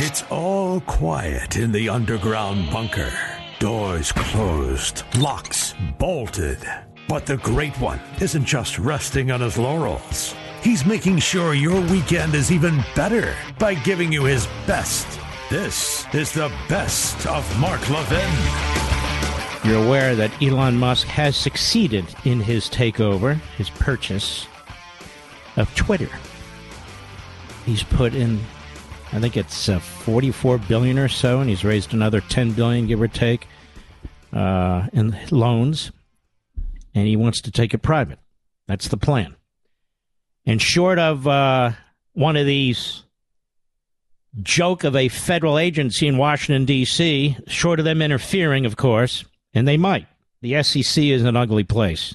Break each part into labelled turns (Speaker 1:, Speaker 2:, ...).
Speaker 1: It's all quiet in the underground bunker. Doors closed, locks bolted. But the Great One isn't just resting on his laurels. He's making sure your weekend is even better by giving you his best. This is the best of Mark Levin.
Speaker 2: You're aware that Elon Musk has succeeded in his takeover, his purchase of Twitter. He's put in, I think it's uh, 44 billion or so, and he's raised another 10 billion, give or take, uh, in loans, and he wants to take it private. That's the plan. And short of uh, one of these joke of a federal agency in Washington, D.C., short of them interfering, of course, and they might. The SEC is an ugly place.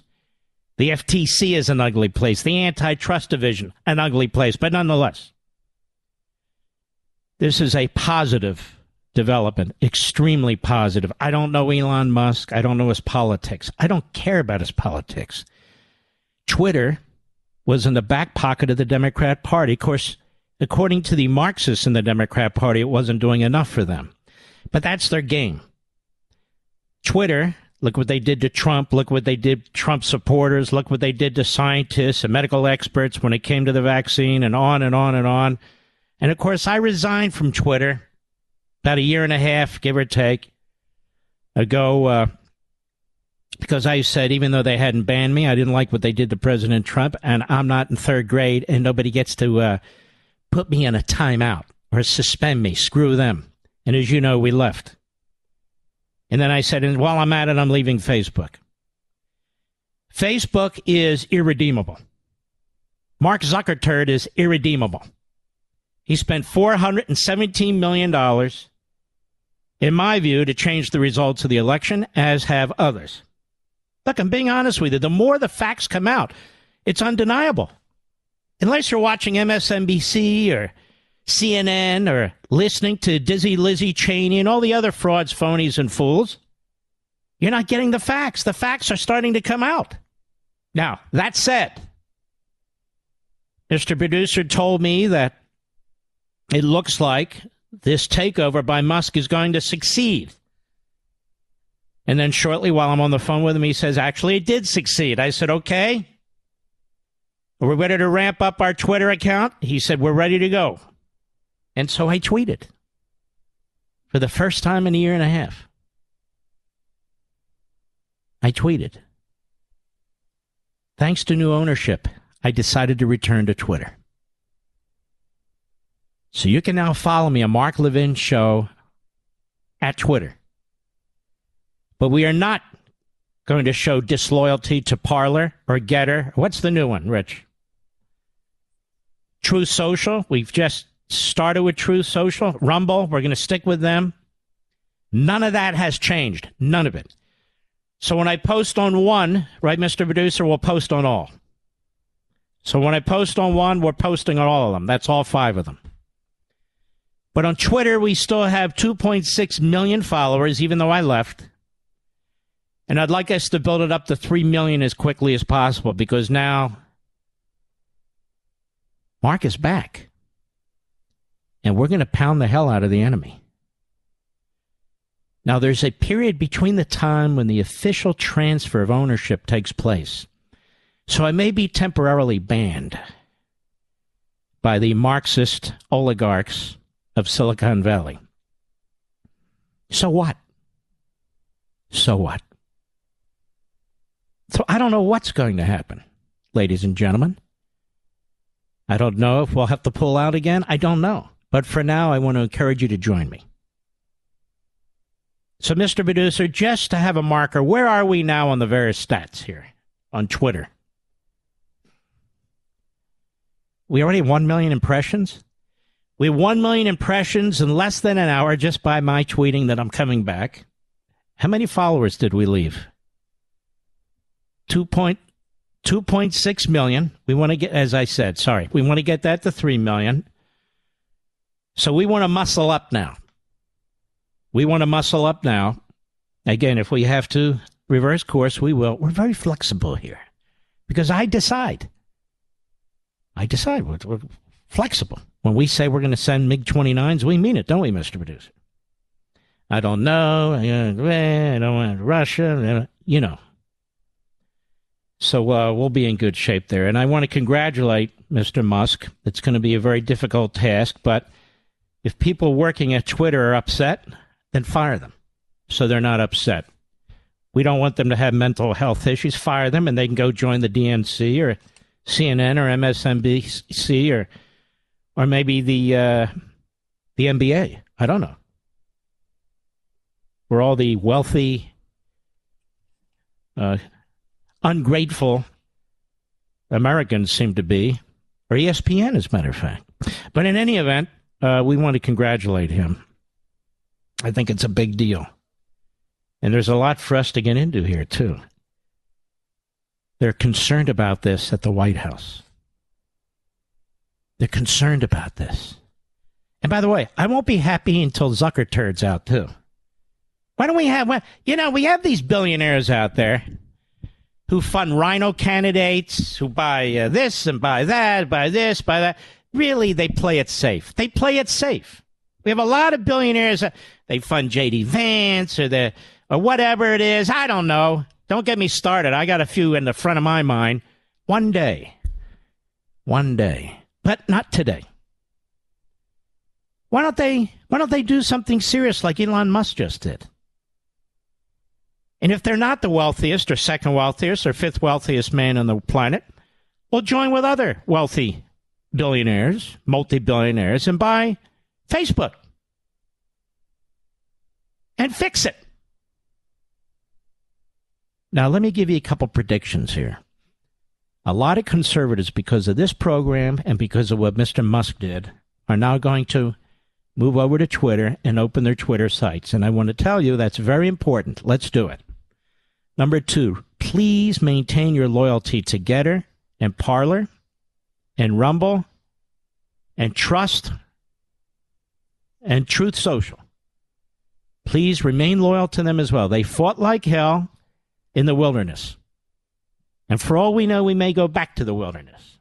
Speaker 2: The FTC is an ugly place. The Antitrust Division, an ugly place. But nonetheless, this is a positive development, extremely positive. I don't know Elon Musk. I don't know his politics. I don't care about his politics. Twitter was in the back pocket of the Democrat Party. Of course, according to the Marxists in the Democrat Party, it wasn't doing enough for them. But that's their game. Twitter, look what they did to Trump. Look what they did to Trump supporters. Look what they did to scientists and medical experts when it came to the vaccine and on and on and on. And of course, I resigned from Twitter about a year and a half, give or take, ago, uh, because I said even though they hadn't banned me, I didn't like what they did to President Trump, and I'm not in third grade, and nobody gets to uh, put me in a timeout or suspend me. Screw them. And as you know, we left. And then I said, and while I'm at it, I'm leaving Facebook. Facebook is irredeemable. Mark Zuckerberg is irredeemable. He spent $417 million, in my view, to change the results of the election, as have others. Look, I'm being honest with you. The more the facts come out, it's undeniable. Unless you're watching MSNBC or CNN or listening to Dizzy Lizzie Cheney and all the other frauds, phonies, and fools, you're not getting the facts. The facts are starting to come out. Now, that said, Mr. Producer told me that it looks like this takeover by Musk is going to succeed. And then shortly while I'm on the phone with him, he says, actually, it did succeed. I said, okay. Are we ready to ramp up our Twitter account? He said, we're ready to go. And so I tweeted for the first time in a year and a half. I tweeted. Thanks to new ownership, I decided to return to Twitter. So you can now follow me on Mark Levin Show at Twitter. But we are not going to show disloyalty to Parler or Gettr. What's the new one, Rich? Truth Social. We've just started with Truth Social. Rumble. We're going to stick with them. None of that has changed. None of it. So when I post on one, right, Mr. Producer, we'll post on all. So when I post on one, we're posting on all of them. That's all five of them. But on Twitter, we still have 2.6 million followers, even though I left. And I'd like us to build it up to 3 million as quickly as possible because now Mark is back. And we're going to pound the hell out of the enemy. Now, there's a period between the time when the official transfer of ownership takes place. So I may be temporarily banned by the Marxist oligarchs of Silicon Valley. So what? So what? So I don't know what's going to happen, ladies and gentlemen. I don't know if we'll have to pull out again. I don't know. But for now, I want to encourage you to join me. So, Mr. Producer, just to have a marker, where are we now on the various stats here on Twitter? We already have 1 million impressions. We have 1 million impressions in less than an hour just by my tweeting that I'm coming back. How many followers did we leave? 2.2.6 million. We want to get, as I said, sorry, we want to get that to 3 million. So we want to muscle up now. We want to muscle up now. Again, if we have to reverse course, we will. We're very flexible here because I decide. I decide We're flexible. When we say we're going to send MiG 29s, we mean it, don't we, Mr. Producer? I don't know. I don't want Russia. You know. So uh, we'll be in good shape there. And I want to congratulate Mr. Musk. It's going to be a very difficult task, but if people working at Twitter are upset, then fire them so they're not upset. We don't want them to have mental health issues. Fire them and they can go join the DNC or CNN or MSNBC or or maybe the uh, the NBA. I don't know. Where all the wealthy, uh, ungrateful Americans seem to be, or ESPN, as a matter of fact. But in any event, uh, we want to congratulate him. I think it's a big deal. And there's a lot for us to get into here, too. They're concerned about this at the White House. They're concerned about this. And by the way, I won't be happy until Zucker turns out, too. Why don't we have, you know, we have these billionaires out there who fund rhino candidates, who buy uh, this and buy that, buy this, buy that. Really, they play it safe. They play it safe. We have a lot of billionaires. Uh, they fund J.D. Vance or the or whatever it is. I don't know. Don't get me started. I got a few in the front of my mind. One day. One day. But not today. Why don't they why don't they do something serious like Elon Musk just did? And if they're not the wealthiest or second wealthiest or fifth wealthiest man on the planet, well join with other wealthy billionaires, multi-billionaires and buy Facebook. And fix it. Now, let me give you a couple predictions here. A lot of conservatives, because of this program and because of what Mr. Musk did, are now going to move over to Twitter and open their Twitter sites. And I want to tell you that's very important. Let's do it. Number two, please maintain your loyalty to Gettr and Parler and Rumble and Trust and Truth Social. Please remain loyal to them as well. They fought like hell in the wilderness. And for all we know, we may go back to the wilderness.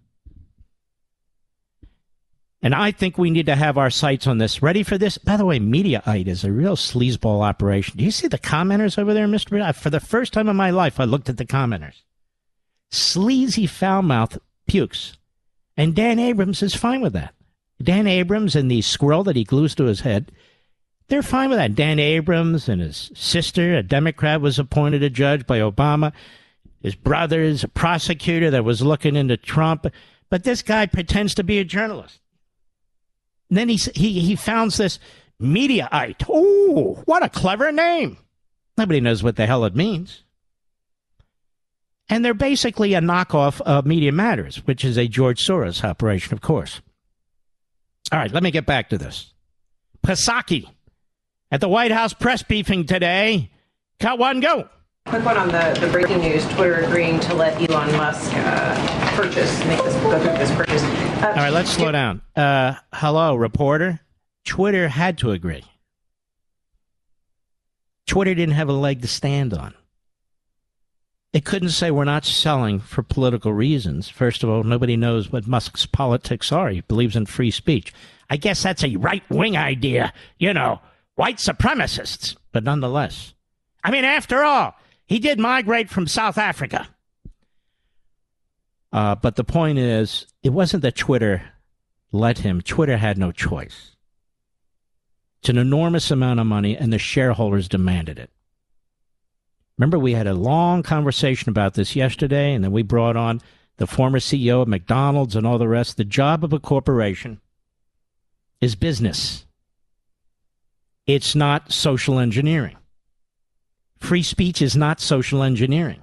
Speaker 2: And I think we need to have our sights on this. Ready for this? By the way, Mediaite is a real sleazeball operation. Do you see the commenters over there, Mr. For the first time in my life, I looked at the commenters. Sleazy foul mouth pukes. And Dan Abrams is fine with that. Dan Abrams and the squirrel that he glues to his head they're fine with that. Dan Abrams and his sister, a Democrat, was appointed a judge by Obama. His brother's a prosecutor that was looking into Trump. But this guy pretends to be a journalist. And then he, he, he founds this Mediaite. Oh, what a clever name. Nobody knows what the hell it means. And they're basically a knockoff of Media Matters, which is a George Soros operation, of course. All right, let me get back to this. Psaki at the White House press briefing today. Cut one, go.
Speaker 3: Quick one on the, the breaking news Twitter agreeing to let Elon Musk uh, purchase, make this, go through this purchase. Uh,
Speaker 2: All right, let's slow down. Uh, hello, reporter. Twitter had to agree. Twitter didn't have a leg to stand on. It couldn't say we're not selling for political reasons. First of all, nobody knows what Musk's politics are. He believes in free speech. I guess that's a right wing idea, you know white supremacists, but nonetheless. I mean, after all, he did migrate from South Africa. Uh, but the point is, it wasn't that Twitter let him. Twitter had no choice. It's an enormous amount of money, and the shareholders demanded it. Remember, we had a long conversation about this yesterday, and then we brought on the former CEO of McDonald's and all the rest. The job of a corporation is business. It's not social engineering. Free speech is not social engineering.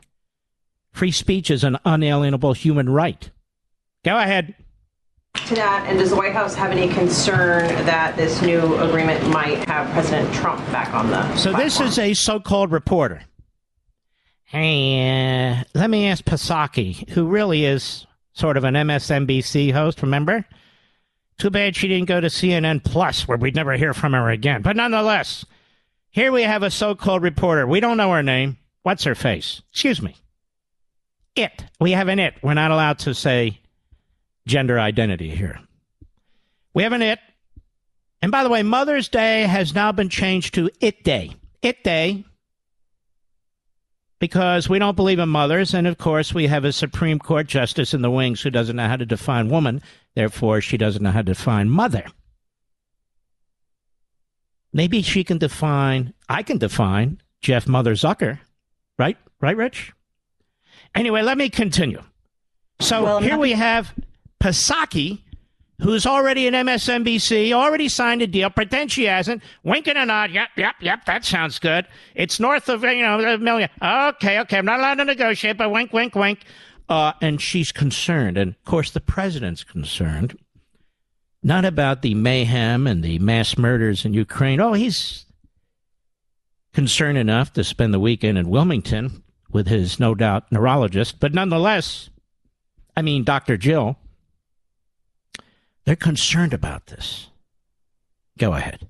Speaker 2: Free speech is an unalienable human right. Go ahead.
Speaker 3: To that, and does the White House have any concern that this new agreement might have President Trump back on the?
Speaker 2: So
Speaker 3: platform?
Speaker 2: this is a so-called reporter. Hey, uh, let me ask Psaki, who really is sort of an MSNBC host. Remember? Too bad she didn't go to CNN Plus, where we'd never hear from her again. But nonetheless, here we have a so called reporter. We don't know her name. What's her face? Excuse me. It. We have an it. We're not allowed to say gender identity here. We have an it. And by the way, Mother's Day has now been changed to It Day. It Day. Because we don't believe in mothers. And of course, we have a Supreme Court justice in the wings who doesn't know how to define woman. Therefore, she doesn't know how to define mother. Maybe she can define, I can define Jeff Mother Zucker. Right? Right, Rich? Anyway, let me continue. So well, here not- we have Pasaki, who's already in MSNBC, already signed a deal, pretend she hasn't, winking a nod, yep, yep, yep, that sounds good. It's north of, you know, a million. Okay, okay, I'm not allowed to negotiate, but wink, wink, wink. Uh, and she's concerned. And of course, the president's concerned, not about the mayhem and the mass murders in Ukraine. Oh, he's concerned enough to spend the weekend in Wilmington with his, no doubt, neurologist. But nonetheless, I mean, Dr. Jill they're concerned about this. Go ahead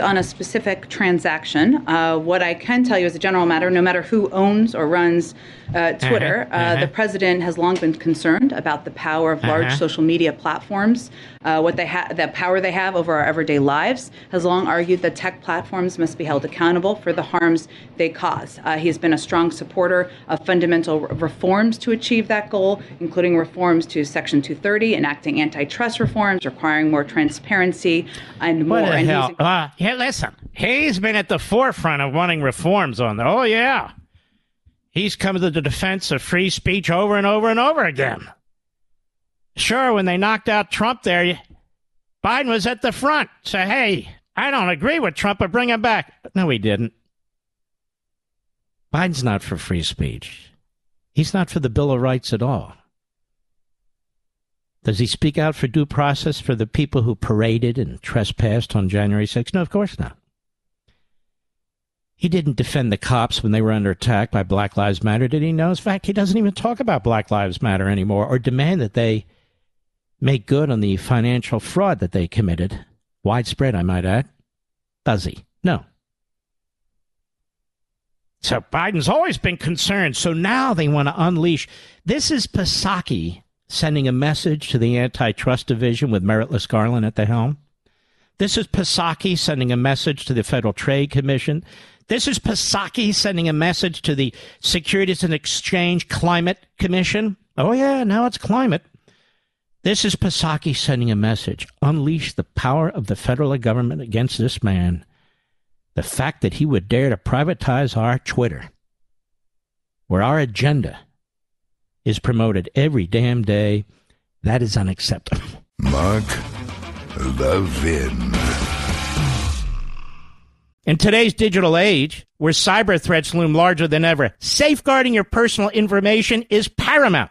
Speaker 4: on a specific transaction. Uh, what I can tell you as a general matter, no matter who owns or runs uh, Twitter, uh-huh, uh-huh. the president has long been concerned about the power of large uh-huh. social media platforms, uh, what they have, the power they have over our everyday lives. Has long argued that tech platforms must be held accountable for the harms they cause. Uh, he has been a strong supporter of fundamental reforms to achieve that goal, including reforms to Section 230, enacting antitrust reforms, requiring more transparency, and more.
Speaker 2: What the hell? Yeah, listen, he's been at the forefront of wanting reforms on there. Oh, yeah. He's come to the defense of free speech over and over and over again. Sure, when they knocked out Trump there, Biden was at the front. Say, hey, I don't agree with Trump, but bring him back. No, he didn't. Biden's not for free speech. He's not for the Bill of Rights at all. Does he speak out for due process for the people who paraded and trespassed on January 6th? No, of course not. He didn't defend the cops when they were under attack by Black Lives Matter, did he? No. In fact, he doesn't even talk about Black Lives Matter anymore or demand that they make good on the financial fraud that they committed. Widespread, I might add. Does he? No. So Biden's always been concerned. So now they want to unleash. This is Psaki sending a message to the antitrust division with Meritless Garland at the helm. This is Psaki sending a message to the Federal Trade Commission. This is Psaki sending a message to the Securities and Exchange Climate Commission. Oh, yeah, now it's climate. This is Psaki sending a message. Unleash the power of the federal government against this man. The fact that he would dare to privatize our Twitter, where our agenda is promoted every damn day. That is unacceptable.
Speaker 5: Mark Levin.
Speaker 2: In today's digital age, where cyber threats loom larger than ever, safeguarding your personal information is paramount.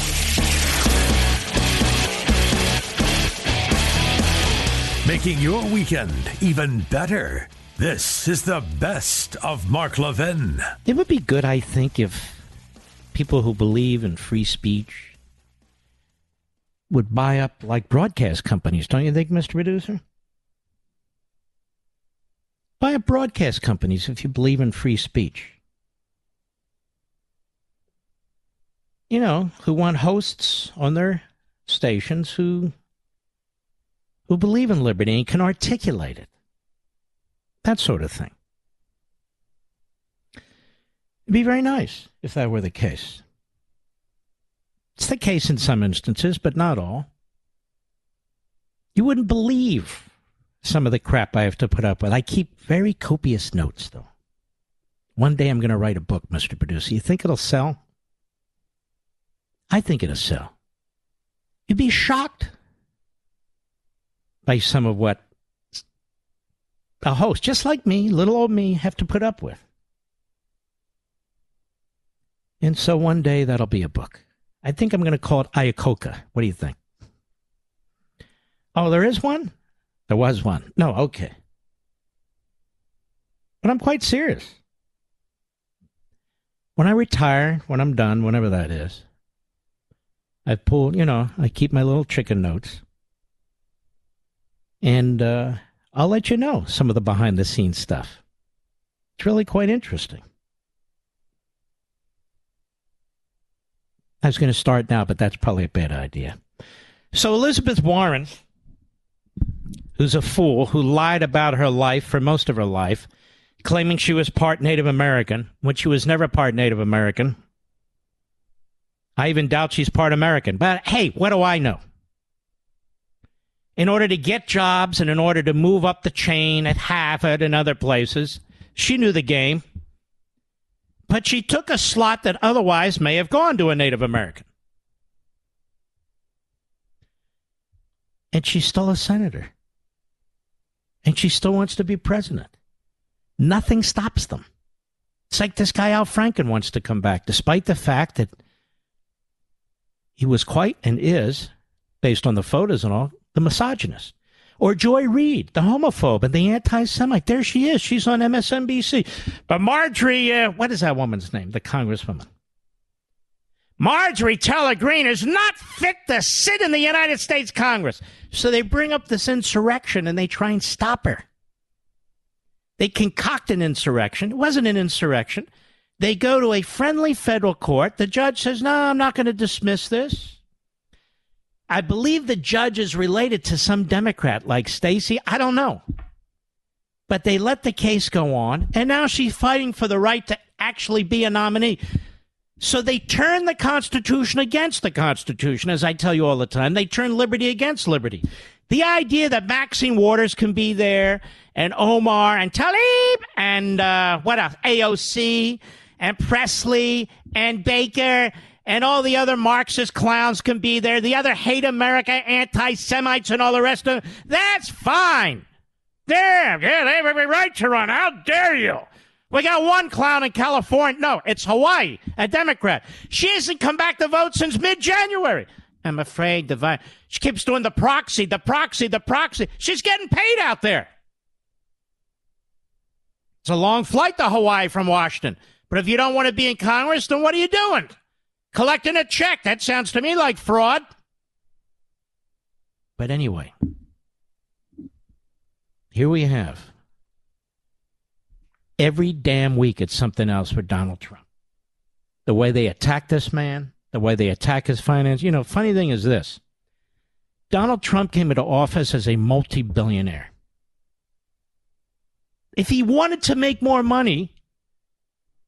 Speaker 1: Making your weekend even better. This is the best of Mark Levin.
Speaker 2: It would be good, I think, if people who believe in free speech would buy up like broadcast companies, don't you think, Mr. Producer? Buy up broadcast companies if you believe in free speech. You know, who want hosts on their stations who who believe in liberty and can articulate it. That sort of thing. It'd be very nice if that were the case. It's the case in some instances, but not all. You wouldn't believe some of the crap I have to put up with. I keep very copious notes, though. One day I'm going to write a book, Mr. Producer. You think it'll sell? I think it'll sell. You'd be shocked by some of what a host, just like me, little old me, have to put up with. And so one day that'll be a book. I think I'm going to call it Iacocca. What do you think? Oh, there is one? There was one. No, okay. But I'm quite serious. When I retire, when I'm done, whenever that is, I pull, you know, I keep my little chicken notes. And uh, I'll let you know some of the behind the scenes stuff. It's really quite interesting. I was going to start now, but that's probably a bad idea. So, Elizabeth Warren, who's a fool, who lied about her life for most of her life, claiming she was part Native American, when she was never part Native American. I even doubt she's part American. But hey, what do I know? In order to get jobs and in order to move up the chain at Harvard and other places, she knew the game but she took a slot that otherwise may have gone to a Native American. And she's still a senator. And she still wants to be president. Nothing stops them. It's like this guy Al Franken wants to come back, despite the fact that he was quite and is, based on the photos and all, the misogynist. Or Joy Reid, the homophobe and the anti Semite. There she is. She's on MSNBC. But Marjorie, uh, what is that woman's name? The congresswoman. Marjorie Taylor Greene is not fit to sit in the United States Congress. So they bring up this insurrection and they try and stop her. They concoct an insurrection. It wasn't an insurrection. They go to a friendly federal court. The judge says, No, I'm not going to dismiss this. I believe the judge is related to some Democrat like Stacey. I don't know. But they let the case go on, and now she's fighting for the right to actually be a nominee. So they turn the Constitution against the Constitution, as I tell you all the time. They turn liberty against liberty. The idea that Maxine Waters can be there, and Omar, and Tlaib, and uh, what else? AOC, and Presley, and Baker, and all the other Marxist clowns can be there, the other hate America anti Semites and all the rest of them. That's fine. There, yeah, they have every right to run. How dare you? We got one clown in California. No, it's Hawaii, a Democrat. She hasn't come back to vote since mid January. I'm afraid the vi- she keeps doing the proxy, the proxy, the proxy. She's getting paid out there. It's a long flight to Hawaii from Washington. But if you don't want to be in Congress, then what are you doing? Collecting a check. That sounds to me like fraud. But anyway, here we have every damn week it's something else with Donald Trump. The way they attack this man, the way they attack his finance. You know, funny thing is this Donald Trump came into office as a multi billionaire. If he wanted to make more money,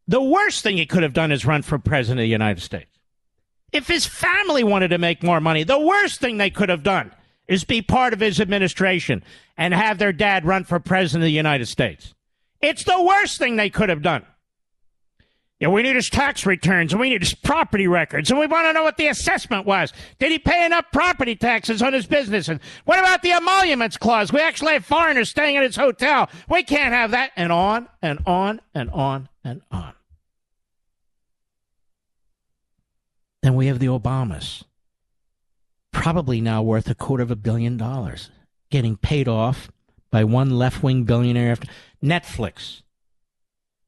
Speaker 2: the worst thing he could have done is run for president of the United States. If his family wanted to make more money, the worst thing they could have done is be part of his administration and have their dad run for president of the United States. It's the worst thing they could have done. Yeah, we need his tax returns and we need his property records and we want to know what the assessment was. Did he pay enough property taxes on his business? And what about the emoluments clause? We actually have foreigners staying at his hotel. We can't have that. And on and on and on and on. Then we have the Obamas, probably now worth a quarter of a billion dollars, getting paid off by one left wing billionaire after Netflix,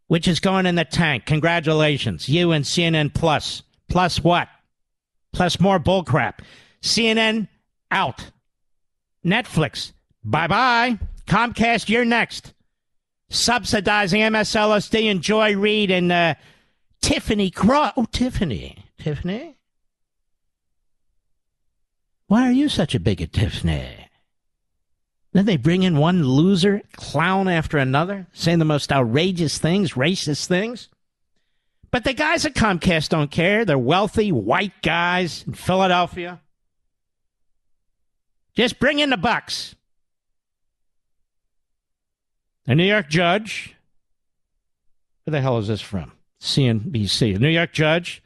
Speaker 2: which is going in the tank. Congratulations, you and CNN Plus. Plus what? Plus more bullcrap. CNN out. Netflix, bye bye. Comcast, you're next. Subsidizing MSLSD and Joy Reid and uh, Tiffany Cross. Oh, Tiffany. Tiffany? Why are you such a bigot, Tiffany? Then they bring in one loser clown after another, saying the most outrageous things, racist things. But the guys at Comcast don't care. They're wealthy white guys in Philadelphia. Just bring in the bucks. A New York judge Where the hell is this from? CNBC. A New York judge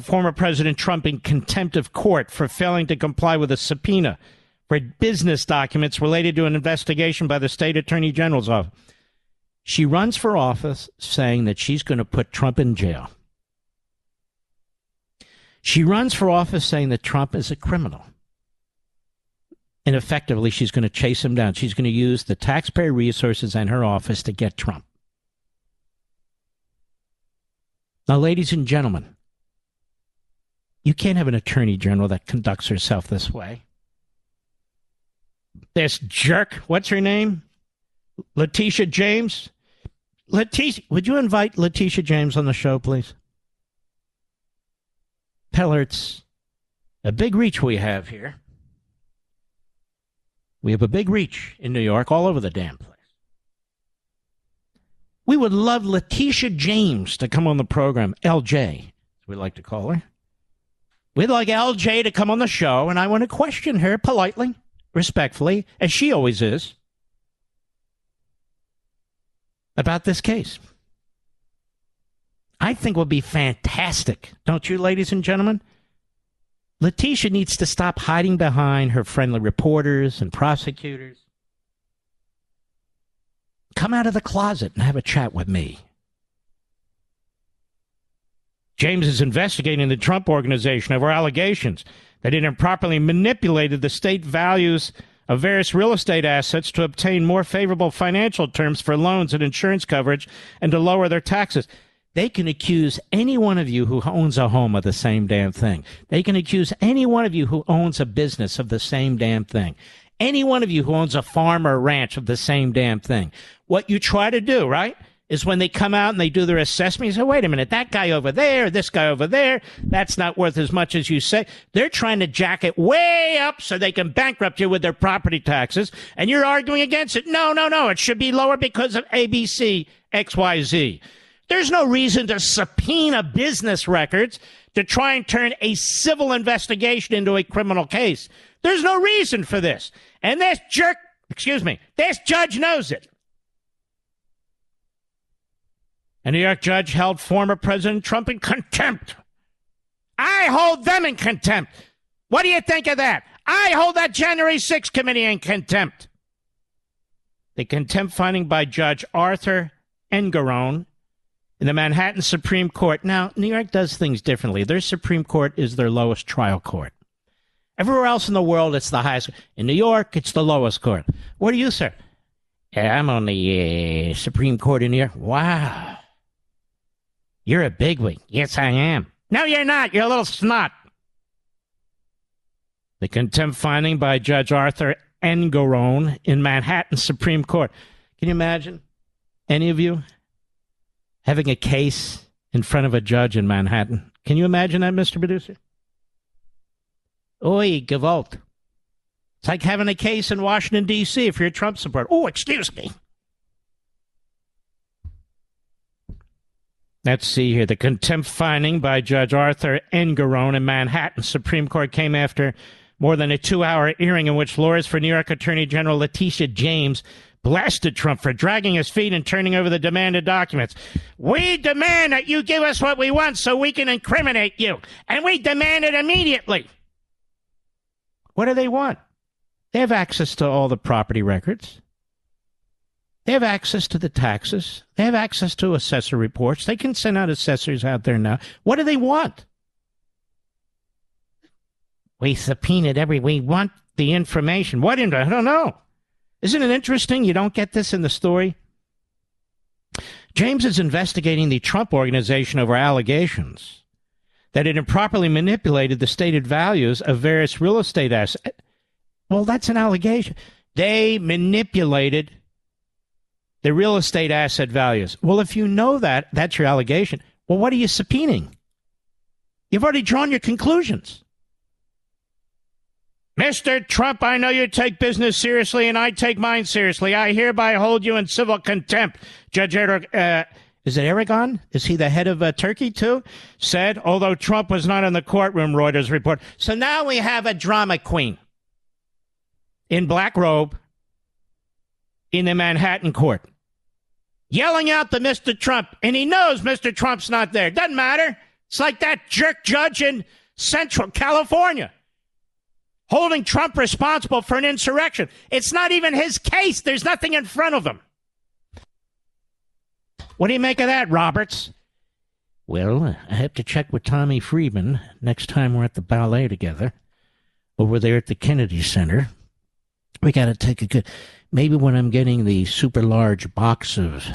Speaker 2: former President Trump in contempt of court for failing to comply with a subpoena for business documents related to an investigation by the state attorney general's office. She runs for office saying that she's going to put Trump in jail. She runs for office saying that Trump is a criminal. And effectively, she's going to chase him down. She's going to use the taxpayer resources in her office to get Trump. Now, ladies and gentlemen, you can't have an attorney general that conducts herself this way. This jerk, what's her name? Letitia James. Letitia, would you invite Letitia James on the show, please? Pellerts, a big reach we have here. We have a big reach in New York, all over the damn place. We would love Letitia James to come on the program, LJ, as we like to call her. We'd like LJ to come on the show, and I want to question her politely, respectfully, as she always is, about this case. I think would be fantastic, don't you, ladies and gentlemen? Letitia needs to stop hiding behind her friendly reporters and prosecutors. Come out of the closet and have a chat with me. James is investigating the Trump organization over allegations that it improperly manipulated the state values of various real estate assets to obtain more favorable financial terms for loans and insurance coverage and to lower their taxes. They can accuse any one of you who owns a home of the same damn thing. They can accuse any one of you who owns a business of the same damn thing. Any one of you who owns a farm or ranch of the same damn thing. What you try to do, right? Is when they come out and they do their assessment. You say, wait a minute, that guy over there, this guy over there, that's not worth as much as you say. They're trying to jack it way up so they can bankrupt you with their property taxes. And you're arguing against it. No, no, no. It should be lower because of ABC, XYZ. There's no reason to subpoena business records to try and turn a civil investigation into a criminal case. There's no reason for this. And this jerk, excuse me, this judge knows it. A New York judge held former President Trump in contempt. I hold them in contempt. What do you think of that? I hold that January 6th committee in contempt. The contempt finding by Judge Arthur Engoron in the Manhattan Supreme Court. Now, New York does things differently. Their Supreme Court is their lowest trial court. Everywhere else in the world, it's the highest. In New York, it's the lowest court. What are you, sir? I'm on the uh, Supreme Court in New York. Wow. You're a bigwig. Yes, I am. No, you're not. You're a little snot. The contempt finding by Judge Arthur Engoron in Manhattan Supreme Court. Can you imagine any of you having a case in front of a judge in Manhattan? Can you imagine that, Mr. Producer? Oi, Gewalt. It's like having a case in Washington, D.C. if you're a Trump supporter. Oh, excuse me. Let's see here. The contempt finding by Judge Arthur Engoron in Manhattan Supreme Court came after more than a two hour hearing in which lawyers for New York Attorney General Letitia James blasted Trump for dragging his feet and turning over the demanded documents. We demand that you give us what we want so we can incriminate you, and we demand it immediately. What do they want? They have access to all the property records. They have access to the taxes. They have access to assessor reports. They can send out assessors out there now. What do they want? We subpoenaed every. We want the information. What? I don't know. Isn't it interesting? You don't get this in the story. James is investigating the Trump organization over allegations that it improperly manipulated the stated values of various real estate assets. Well, that's an allegation. They manipulated the real estate asset values. Well, if you know that, that's your allegation. Well, what are you subpoenaing? You've already drawn your conclusions. Mr. Trump, I know you take business seriously and I take mine seriously. I hereby hold you in civil contempt. Judge Eric, uh, is it Aragon? Is he the head of uh, Turkey too? Said, although Trump was not in the courtroom, Reuters report. So now we have a drama queen in black robe in the Manhattan court. Yelling out to Mr. Trump, and he knows Mr. Trump's not there. Doesn't matter. It's like that jerk judge in Central California holding Trump responsible for an insurrection. It's not even his case. There's nothing in front of him. What do you make of that, Roberts? Well, I have to check with Tommy Friedman next time we're at the ballet together over there at the Kennedy Center. We got to take a good. Maybe when I'm getting the super large box of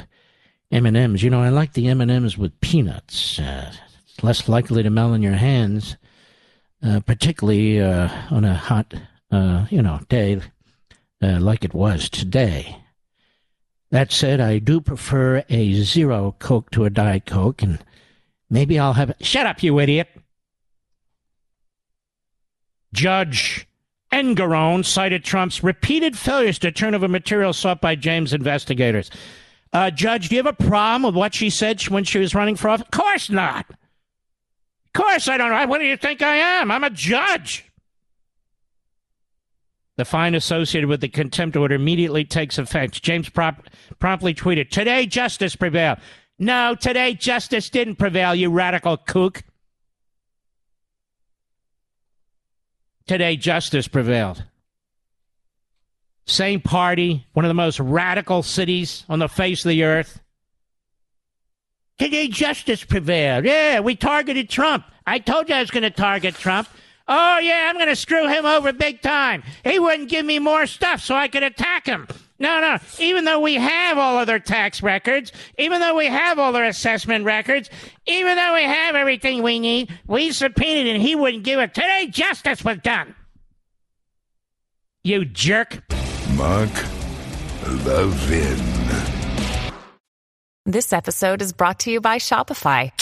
Speaker 2: M and M's, you know, I like the M and M's with peanuts. Uh, it's less likely to melt in your hands, uh, particularly uh, on a hot, uh, you know, day uh, like it was today. That said, I do prefer a zero Coke to a Diet Coke, and maybe I'll have. Shut up, you idiot! Judge Engoron cited Trump's repeated failures to turn over material sought by James investigators. Uh, Judge, do you have a problem with what she said when she was running for office? Of course not. Of course I don't. What do you think I am? I'm a judge. The fine associated with the contempt order immediately takes effect. James promptly tweeted, Today justice prevailed. No, today justice didn't prevail, you radical kook. Today justice prevailed. Same party, one of the most radical cities on the face of the earth. Today justice prevailed. Yeah, we targeted Trump. I told you I was going to target Trump. Oh, yeah, I'm going to screw him over big time. He wouldn't give me more stuff so I could attack him. No, no. Even though we have all of their tax records, even though we have all their assessment records, even though we have everything we need, we subpoenaed and he wouldn't give it. Today, justice was done. You jerk.
Speaker 5: Mark Levin.
Speaker 6: This episode is brought to you by Shopify.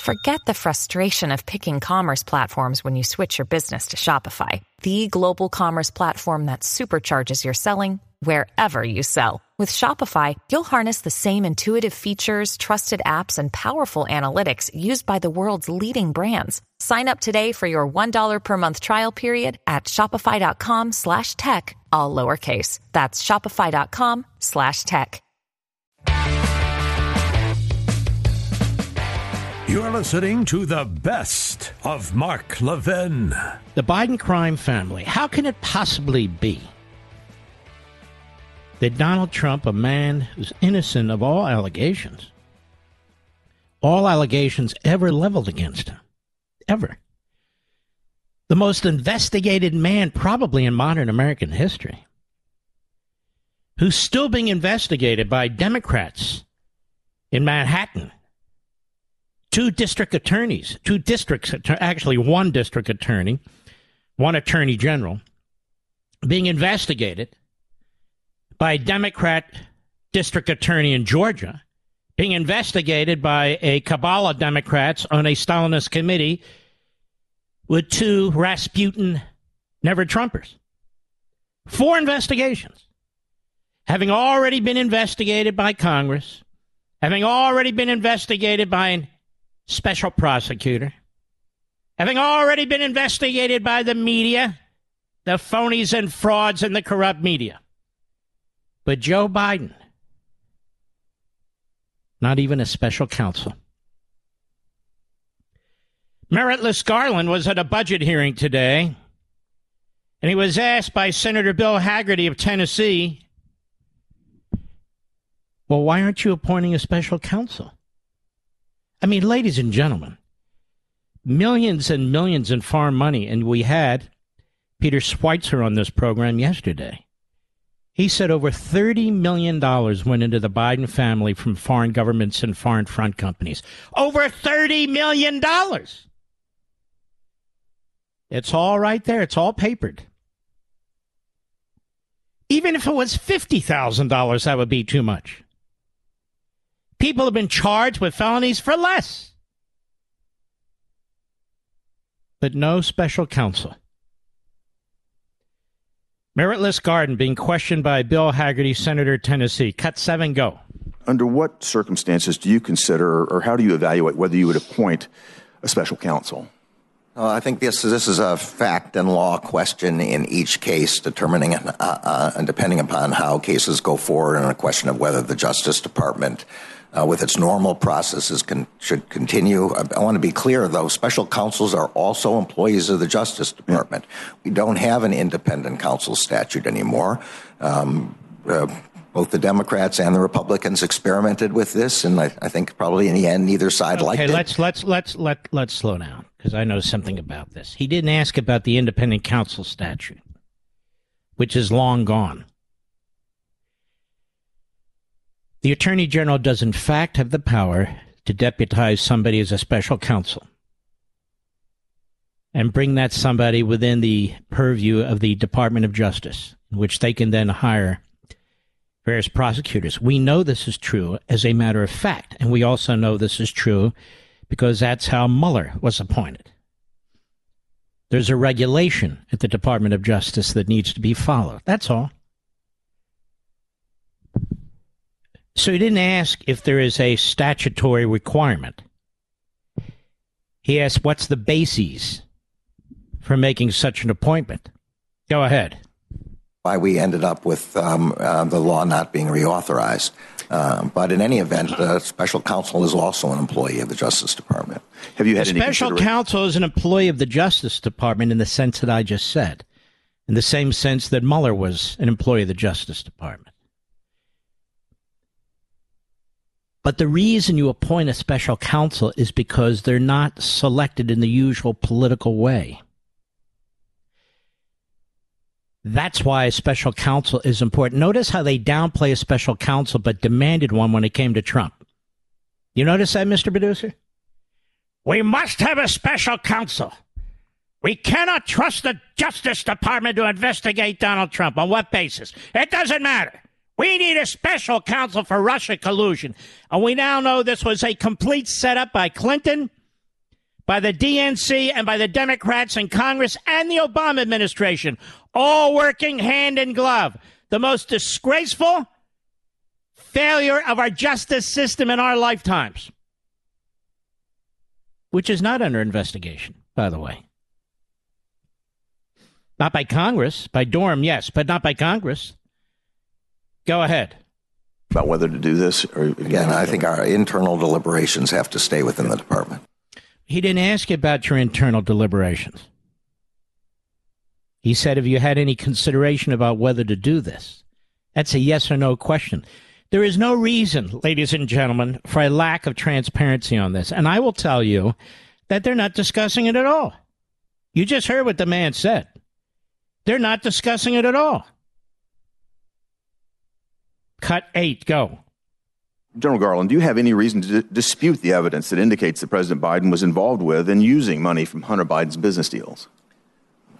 Speaker 6: Forget the frustration of picking commerce platforms when you switch your business to Shopify, the global commerce platform that supercharges your selling wherever you sell. With Shopify, you'll harness the same intuitive features, trusted apps, and powerful analytics used by the world's leading brands. Sign up today for your $1 per month trial period at shopify.com slash tech, all lowercase. That's shopify.com slash tech.
Speaker 1: You're listening to the best of Mark Levin.
Speaker 2: The Biden crime family. How can it possibly be that Donald Trump, a man who's innocent of all allegations, all allegations ever leveled against him, ever, the most investigated man probably in modern American history, who's still being investigated by Democrats in Manhattan. Two district attorneys, two districts, actually one district attorney, one attorney general, being investigated by a Democrat district attorney in Georgia, being investigated by a cabal of Democrats on a Stalinist committee with two Rasputin never Trumpers. Four investigations. Having already been investigated by Congress, having already been investigated by a special prosecutor, having already been investigated by the media, the phonies and frauds and the corrupt media. But Joe Biden, not even a special counsel. Meritless Garland was at a budget hearing today, and he was asked by Senator Bill Hagerty of Tennessee, Well, why aren't you appointing a special counsel? I mean, ladies and gentlemen, millions and millions in foreign money, and we had Peter Schweizer on this program yesterday. He said over $30 million went into the Biden family from foreign governments and foreign front companies. Over $30 million! It's all right there. It's all papered. Even if it was $50,000, that would be too much. People have been charged with felonies for less. But no special counsel. Meritless Garland being questioned by Bill Hagerty, Senator Tennessee. Cut seven, go.
Speaker 7: Under what circumstances do you consider, or how do you evaluate whether you would appoint a special counsel? Well, I think this this is a fact and law question in each case, determining uh, uh, and depending upon how cases go forward, and a question of whether the Justice Department, uh, with its normal processes, can, should continue. I, I, want to be clear, though: special counsels are also employees of the Justice Department. We don't have an independent counsel statute anymore. Um, uh, both the Democrats and the Republicans experimented with this, and I, I think probably in the end, neither side
Speaker 2: okay,
Speaker 7: liked
Speaker 2: it. let's let's let's let let's slow down because I know something about this. He didn't ask about the independent counsel statute, which is long gone. The Attorney General does, in fact, have the power to deputize somebody as a special counsel and bring that somebody within the purview of the Department of Justice, which they can then hire various prosecutors. We know this is true as a matter of fact, and we also know this is true because that's how Mueller was appointed. There's a regulation at the Department of Justice that needs to be followed. That's all. So he didn't ask if there is a statutory requirement. He asked what's the basis for making such an appointment. Go ahead
Speaker 7: why we ended up with um, uh, the law not being reauthorized. Uh, but in any event, uh, special counsel is also an employee of the Justice Department.
Speaker 2: Have you had special counsel is an employee of the Justice Department in the sense that I just said, in the same sense that Mueller was an employee of the Justice Department. But the reason you appoint a special counsel is because they're not selected in the usual political way. That's why a special counsel is important. Notice how they downplay a special counsel but demanded one when it came to Trump. You notice that, Mr. Producer? We must have a special counsel. We cannot trust the Justice Department to investigate Donald Trump. On what basis? It doesn't matter. We need a special counsel for Russia collusion. And we now know this was a complete setup by Clinton by the DNC and by the Democrats in Congress and the Obama administration, all working hand in glove. The most disgraceful failure of our justice system in our lifetimes, which is not under investigation, by the way. Not by Congress, by Durham, yes, but not by Congress. Go ahead.
Speaker 8: About whether to do this, or
Speaker 7: again, I think our internal deliberations have to stay within the department.
Speaker 2: He didn't ask about your internal deliberations. He said, Have you had any consideration about whether to do this? That's a yes or no question. There is no reason, ladies and gentlemen, for a lack of transparency on this. And I will tell you that they're not discussing it at all. You just heard what the man said. They're not discussing it at all. Cut eight, go.
Speaker 8: General Garland, do you have any reason to d- dispute the evidence that indicates that President Biden was involved with and using money from Hunter Biden's business deals?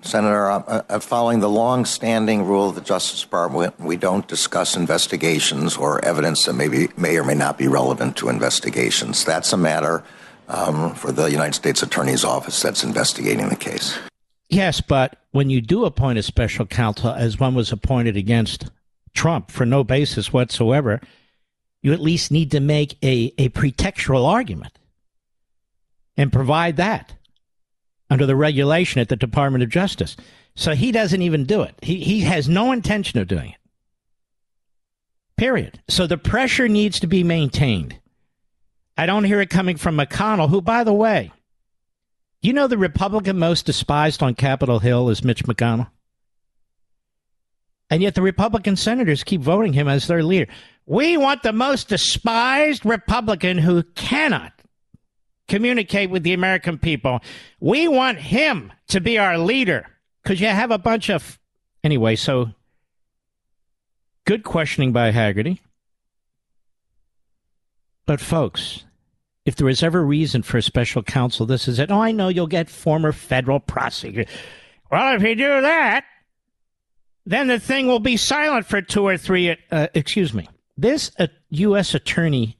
Speaker 7: Senator, uh, uh, following the long-standing rule of the Justice Department, we don't discuss investigations or evidence that may, be, may or may not be relevant to investigations. That's a matter um, for the United States Attorney's Office that's investigating the case.
Speaker 2: Yes, but when you do appoint a special counsel, as one was appointed against Trump for no basis whatsoever, you at least need to make a, a pretextual argument and provide that under the regulation at the Department of Justice. So he doesn't even do it. He, he has no intention of doing it. Period. So the pressure needs to be maintained. I don't hear it coming from McConnell, who, by the way, you know the Republican most despised on Capitol Hill is Mitch McConnell? And yet the Republican senators keep voting him as their leader. We want the most despised Republican who cannot communicate with the American people. We want him to be our leader because you have a bunch of. Anyway, so good questioning by Hagerty. But, folks, if there was ever reason for a special counsel, this is it. Oh, I know you'll get former federal prosecutor. Well, if you do that, then the thing will be silent for two or three. Uh, excuse me. This uh, U.S. attorney,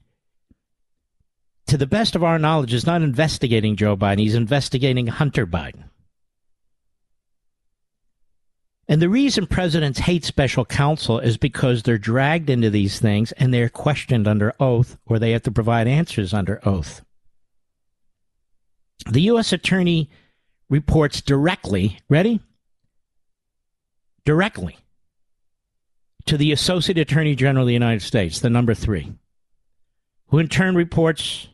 Speaker 2: to the best of our knowledge, is not investigating Joe Biden. He's investigating Hunter Biden. And the reason presidents hate special counsel is because they're dragged into these things and they're questioned under oath or they have to provide answers under oath. The U.S. attorney reports directly, ready? Directly to the Associate Attorney General of the United States, the number three, who in turn reports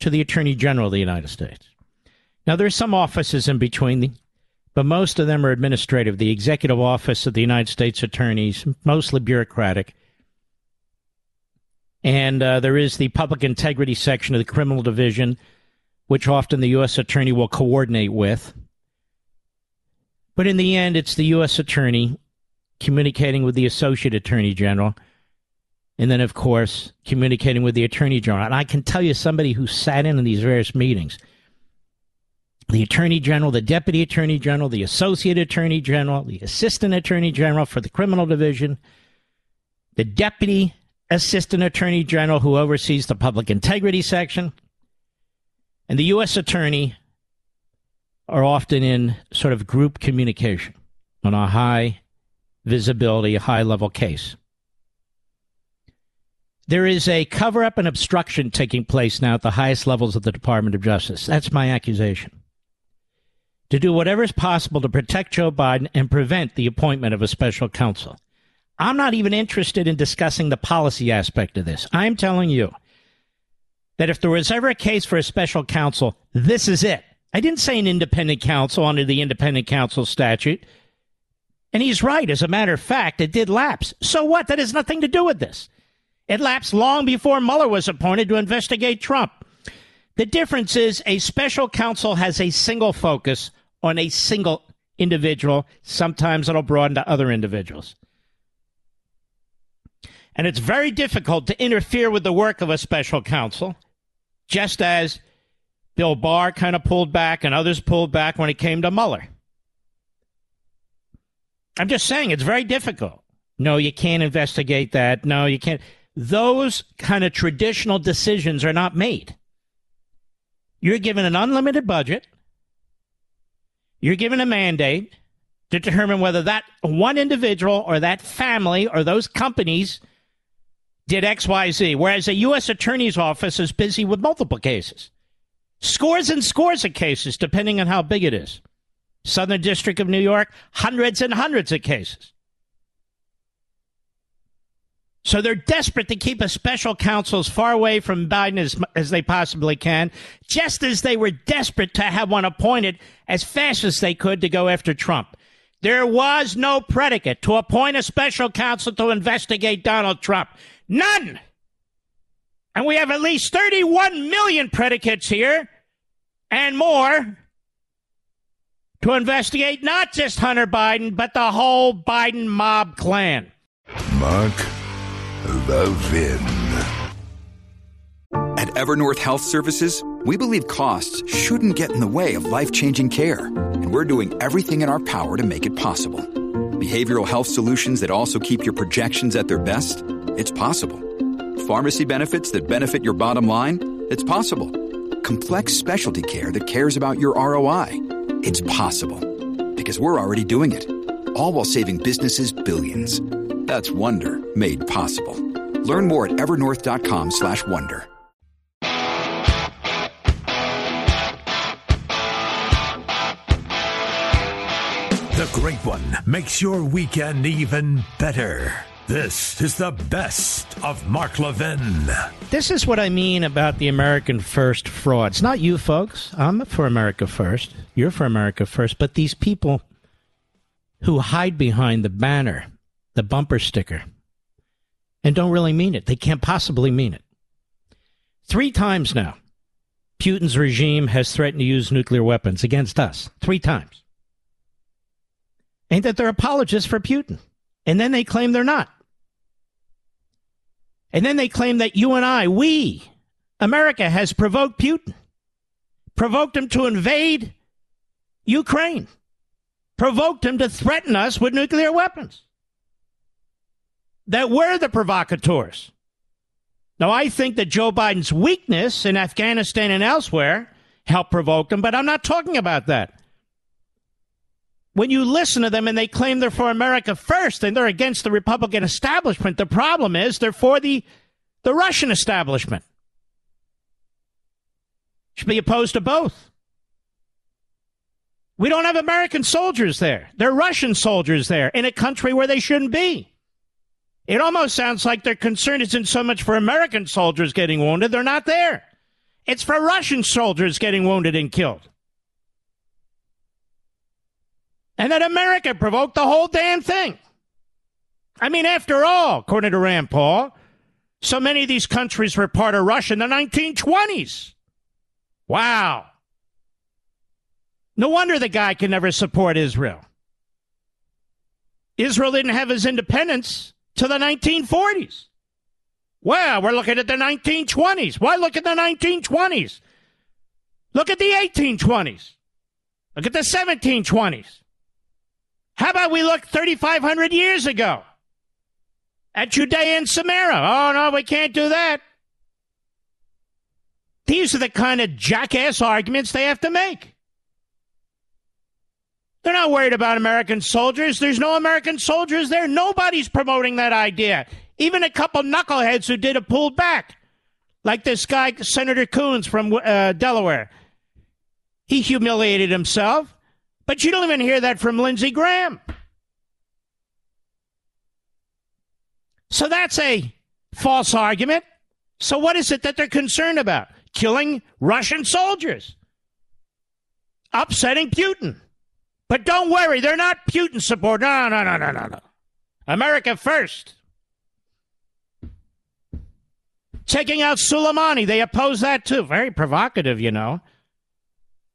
Speaker 2: to the Attorney General of the United States. Now, there are some offices in between, but most of them are administrative. The Executive Office of the United States Attorneys, mostly bureaucratic. And uh, there is the Public Integrity Section of the Criminal Division, which often the U.S. Attorney will coordinate with. But in the end, it's the U.S. Attorney communicating with the Associate Attorney General, and then, of course, communicating with the Attorney General. And I can tell you somebody who sat in on these various meetings the Attorney General, the Deputy Attorney General, the Associate Attorney General, the Assistant Attorney General for the Criminal Division, the Deputy Assistant Attorney General who oversees the Public Integrity Section, and the U.S. Attorney are often in sort of group communication on a high visibility, high level case. There is a cover up and obstruction taking place now at the highest levels of the Department of Justice. That's my accusation. To do whatever is possible to protect Joe Biden and prevent the appointment of a special counsel. I'm not even interested in discussing the policy aspect of this. I'm telling you that if there was ever a case for a special counsel, this is it. I didn't say an independent counsel under the independent counsel statute. And he's right. As a matter of fact, it did lapse. So what? That has nothing to do with this. It lapsed long before Mueller was appointed to investigate Trump. The difference is a special counsel has a single focus on a single individual. Sometimes it'll broaden to other individuals. And it's very difficult to interfere with the work of a special counsel, just as Bill Barr kind of pulled back and others pulled back when it came to Mueller. I'm just saying it's very difficult. No, you can't investigate that. No, you can't. Those kind of traditional decisions are not made. You're given an unlimited budget. You're given a mandate to determine whether that one individual or that family or those companies did XYZ, whereas a U.S. attorney's office is busy with multiple cases. Scores and scores of cases, depending on how big it is. Southern District of New York, hundreds and hundreds of cases. So they're desperate to keep a special counsel as far away from Biden as, as they possibly can, just as they were desperate to have one appointed as fast as they could to go after Trump. There was no predicate to appoint a special counsel to investigate Donald Trump. None! And we have at least 31 million predicates here and more to investigate not just Hunter Biden, but the whole Biden mob clan.
Speaker 5: Mark Levin.
Speaker 9: At Evernorth Health Services, we believe costs shouldn't get in the way of life changing care, and we're doing everything in our power to make it possible. Behavioral health solutions that also keep your projections at their best? It's possible. Pharmacy benefits that benefit your bottom line? It's possible. Complex specialty care that cares about your ROI? It's possible because we're already doing it. All while saving businesses billions. That's Wonder made possible. Learn more at evernorth.com slash wonder.
Speaker 1: The Great One makes your weekend even better. This is the best of Mark Levin.
Speaker 2: This is what I mean about the American First frauds. Not you folks. I'm for America First. You're for America First. But these people who hide behind the banner, the bumper sticker, and don't really mean it. They can't possibly mean it. Three times now, Putin's regime has threatened to use nuclear weapons against us. Three times. Ain't that they're apologists for Putin? And then they claim they're not. And then they claim that you and I, we, America, has provoked Putin, provoked him to invade Ukraine, provoked him to threaten us with nuclear weapons. That we're the provocateurs. Now, I think that Joe Biden's weakness in Afghanistan and elsewhere helped provoke him, but I'm not talking about that when you listen to them and they claim they're for America first and they're against the Republican establishment, the problem is they're for the, the Russian establishment. Should be opposed to both. We don't have American soldiers there. They're Russian soldiers there in a country where they shouldn't be. It almost sounds like their concern isn't so much for American soldiers getting wounded, they're not there. It's for Russian soldiers getting wounded and killed. And that America provoked the whole damn thing. I mean, after all, according to Rand Paul, so many of these countries were part of Russia in the 1920s. Wow. No wonder the guy can never support Israel. Israel didn't have his independence till the 1940s. Well, we're looking at the 1920s. Why look at the 1920s? Look at the 1820s. Look at the 1720s. How about we look 3,500 years ago at Judea and Samaria? Oh, no, we can't do that. These are the kind of jackass arguments they have to make. They're not worried about American soldiers. There's no American soldiers there. Nobody's promoting that idea. Even a couple knuckleheads who did it pulled back, like this guy, Senator Coons from uh, Delaware. He humiliated himself, but you don't even hear that from Lindsey Graham. So that's a false argument. So what is it that they're concerned about? Killing Russian soldiers, upsetting Putin. But don't worry, they're not Putin support. No, no, no, no, no, no. America first. Taking out Soleimani, they oppose that too. Very provocative, you know.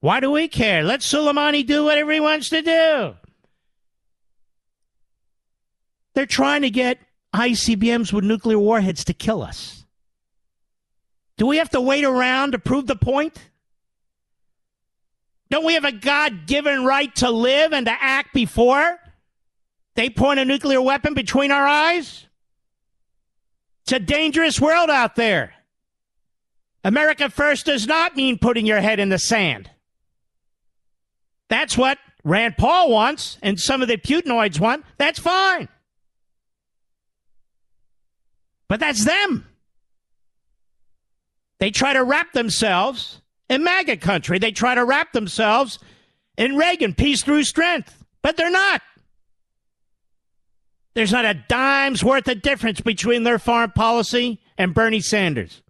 Speaker 2: Why do we care? Let Soleimani do whatever he wants to do. They're trying to get ICBMs with nuclear warheads to kill us. Do we have to wait around to prove the point? Don't we have a God given right to live and to act before they point a nuclear weapon between our eyes? It's a dangerous world out there. America first does not mean putting your head in the sand. That's what Rand Paul wants and some of the Putinoids want. That's fine. But that's them. They try to wrap themselves in MAGA country. They try to wrap themselves in Reagan, peace through strength, but they're not. There's not a dime's worth of difference between their foreign policy and Bernie Sanders.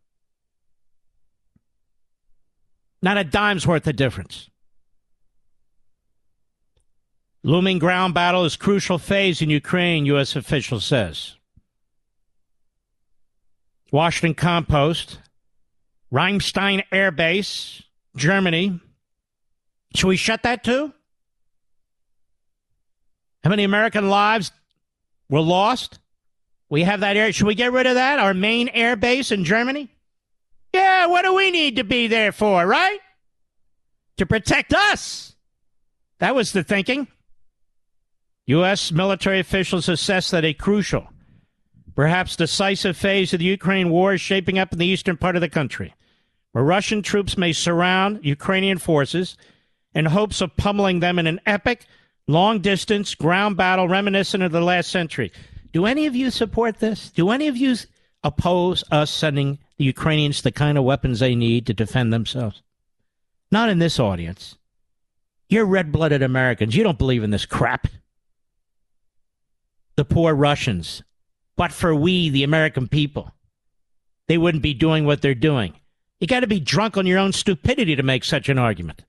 Speaker 2: Not a dime's worth of difference. Looming ground battle is crucial phase in Ukraine, U.S. official says. Washington Compost Ramstein Air Base, Germany. Should we shut that too? How many American lives were lost? We have that air. Should we get rid of that? Our main air base in Germany? Yeah, what do we need to be there for, right? To protect us. That was the thinking. U.S. military officials assess that a crucial, perhaps decisive phase of the Ukraine war is shaping up in the eastern part of the country where Russian troops may surround Ukrainian forces in hopes of pummeling them in an epic, long distance ground battle reminiscent of the last century. Do any of you support this? Do any of you oppose us sending the Ukrainians the kind of weapons they need to defend themselves? Not in this audience. You're red blooded Americans. You don't believe in this crap. The poor Russians. But for we, the American people, they wouldn't be doing what they're doing. You got to be drunk on your own stupidity to make such an argument.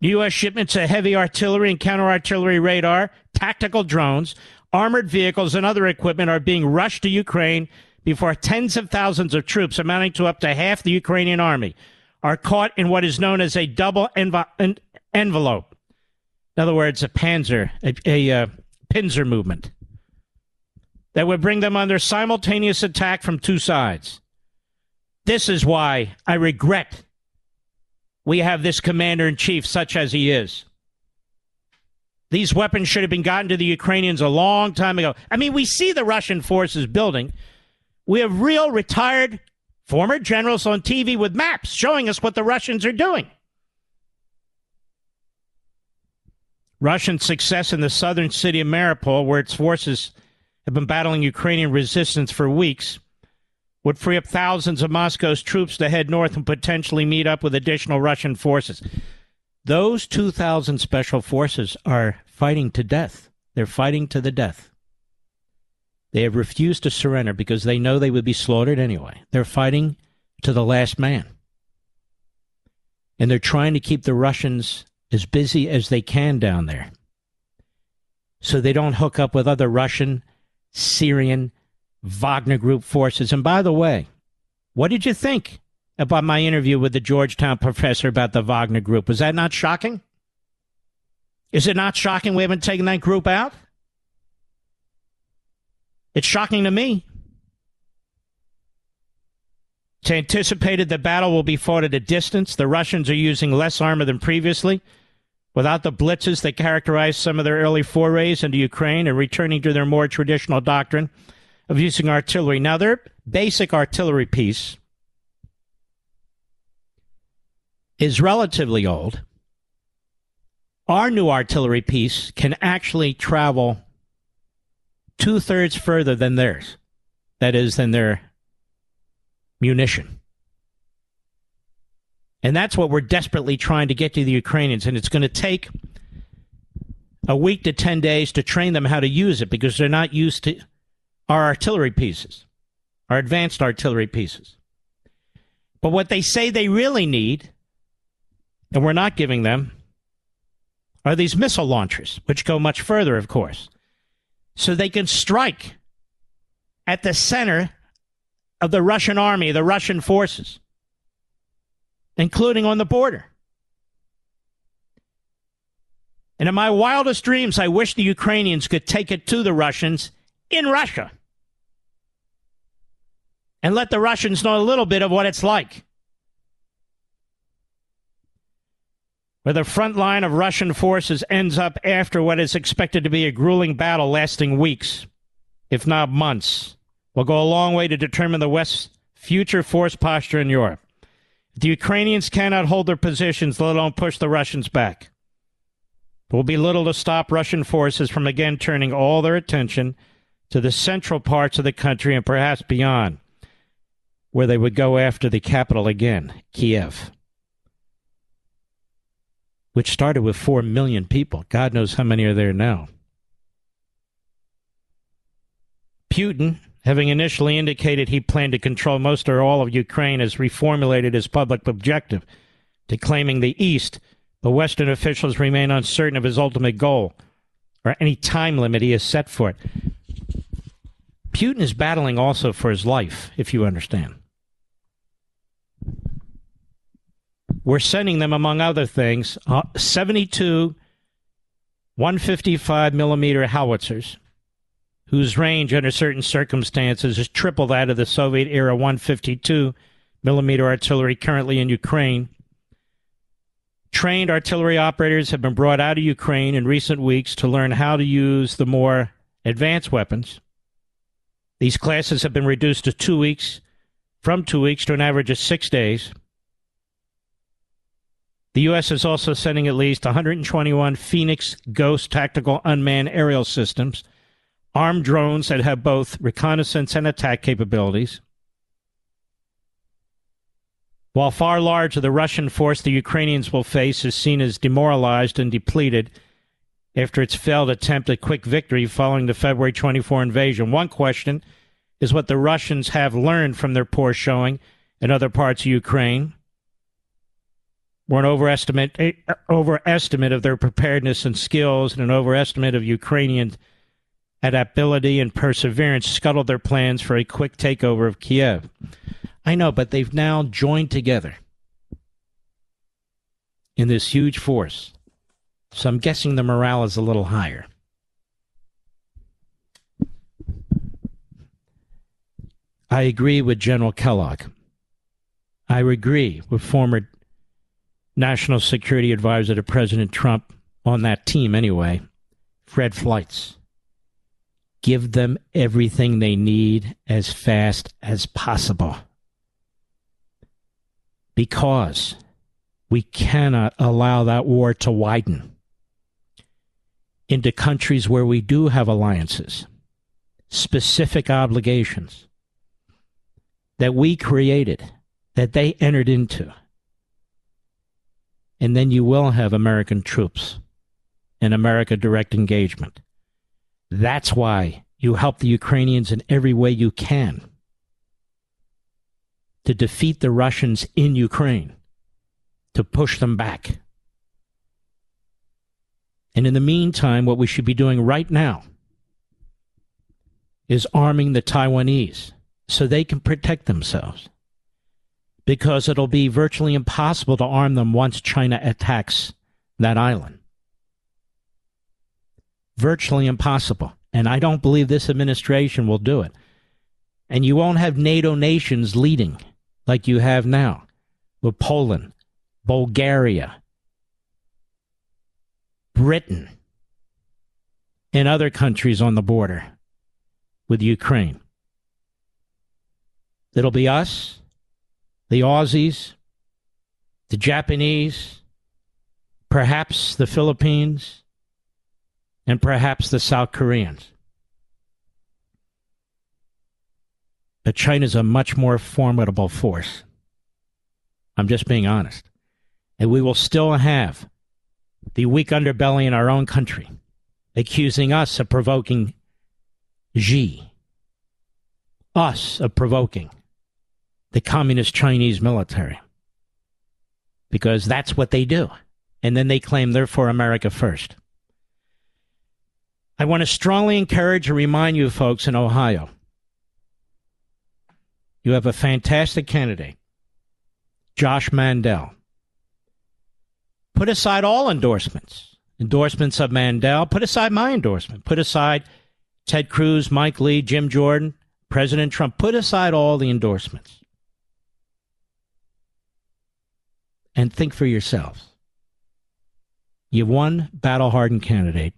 Speaker 2: U.S. shipments of heavy artillery and counter artillery radar, tactical drones, armored vehicles, and other equipment are being rushed to Ukraine before tens of thousands of troops, amounting to up to half the Ukrainian army, are caught in what is known as a double env- envelope. In other words, a panzer, a, a uh, pincer movement that would bring them under simultaneous attack from two sides. This is why I regret we have this commander in chief, such as he is. These weapons should have been gotten to the Ukrainians a long time ago. I mean, we see the Russian forces building. We have real retired former generals on TV with maps showing us what the Russians are doing. Russian success in the southern city of Mariupol, where its forces have been battling Ukrainian resistance for weeks, would free up thousands of Moscow's troops to head north and potentially meet up with additional Russian forces. Those 2,000 special forces are fighting to death. They're fighting to the death. They have refused to surrender because they know they would be slaughtered anyway. They're fighting to the last man. And they're trying to keep the Russians as busy as they can down there so they don't hook up with other Russian, Syrian, Wagner Group forces. And by the way, what did you think about my interview with the Georgetown professor about the Wagner Group? Was that not shocking? Is it not shocking we haven't taken that group out? It's shocking to me. It's anticipated the battle will be fought at a distance. The Russians are using less armor than previously without the blitzes that characterized some of their early forays into Ukraine and returning to their more traditional doctrine of using artillery. Now, their basic artillery piece is relatively old. Our new artillery piece can actually travel two thirds further than theirs. That is, than their munition. And that's what we're desperately trying to get to the Ukrainians. And it's going to take a week to 10 days to train them how to use it because they're not used to our artillery pieces, our advanced artillery pieces. But what they say they really need, and we're not giving them, are these missile launchers, which go much further, of course. So they can strike at the center of the Russian army, the Russian forces including on the border. And in my wildest dreams, I wish the Ukrainians could take it to the Russians in Russia and let the Russians know a little bit of what it's like. Where the front line of Russian forces ends up after what is expected to be a grueling battle lasting weeks, if not months, will go a long way to determine the West's future force posture in Europe. The Ukrainians cannot hold their positions, let alone push the Russians back. There will be little to stop Russian forces from again turning all their attention to the central parts of the country and perhaps beyond, where they would go after the capital again, Kiev, which started with 4 million people. God knows how many are there now. Putin having initially indicated he planned to control most or all of Ukraine, has reformulated his public objective to claiming the East, but Western officials remain uncertain of his ultimate goal or any time limit he has set for it. Putin is battling also for his life, if you understand. We're sending them, among other things, uh, 72 155 millimeter howitzers whose range under certain circumstances is triple that of the Soviet era 152 millimeter artillery currently in Ukraine. Trained artillery operators have been brought out of Ukraine in recent weeks to learn how to use the more advanced weapons. These classes have been reduced to two weeks, from two weeks to an average of six days. The U.S. is also sending at least 121 Phoenix Ghost tactical unmanned aerial systems armed drones that have both reconnaissance and attack capabilities. While far larger the Russian force the Ukrainians will face is seen as demoralized and depleted after its failed attempt at quick victory following the February 24 invasion. One question is what the Russians have learned from their poor showing in other parts of Ukraine. Or an overestimate, eh, overestimate of their preparedness and skills and an overestimate of Ukrainian adaptability and perseverance scuttled their plans for a quick takeover of Kiev. I know, but they've now joined together in this huge force. So I'm guessing the morale is a little higher. I agree with General Kellogg. I agree with former National Security Advisor to President Trump on that team, anyway, Fred Fleitz give them everything they need as fast as possible. Because we cannot allow that war to widen into countries where we do have alliances, specific obligations that we created, that they entered into. And then you will have American troops and America direct engagement. That's why you help the Ukrainians in every way you can to defeat the Russians in Ukraine, to push them back. And in the meantime, what we should be doing right now is arming the Taiwanese so they can protect themselves. Because it'll be virtually impossible to arm them once China attacks that island. Virtually impossible. And I don't believe this administration will do it. And you won't have NATO nations leading like you have now with Poland, Bulgaria, Britain, and other countries on the border with Ukraine. It'll be us, the Aussies, the Japanese, perhaps the Philippines, and perhaps the South Koreans. But China's a much more formidable force. I'm just being honest. And we will still have the weak underbelly in our own country accusing us of provoking Xi, us of provoking the communist Chinese military. Because that's what they do. And then they claim they're for America first. I want to strongly encourage and remind you folks in Ohio you have a fantastic candidate, Josh Mandel. Put aside all endorsements, endorsements of Mandel. Put aside my endorsement. Put aside Ted Cruz, Mike Lee, Jim Jordan, President Trump. Put aside all the endorsements. And think for yourselves. You have one battle hardened candidate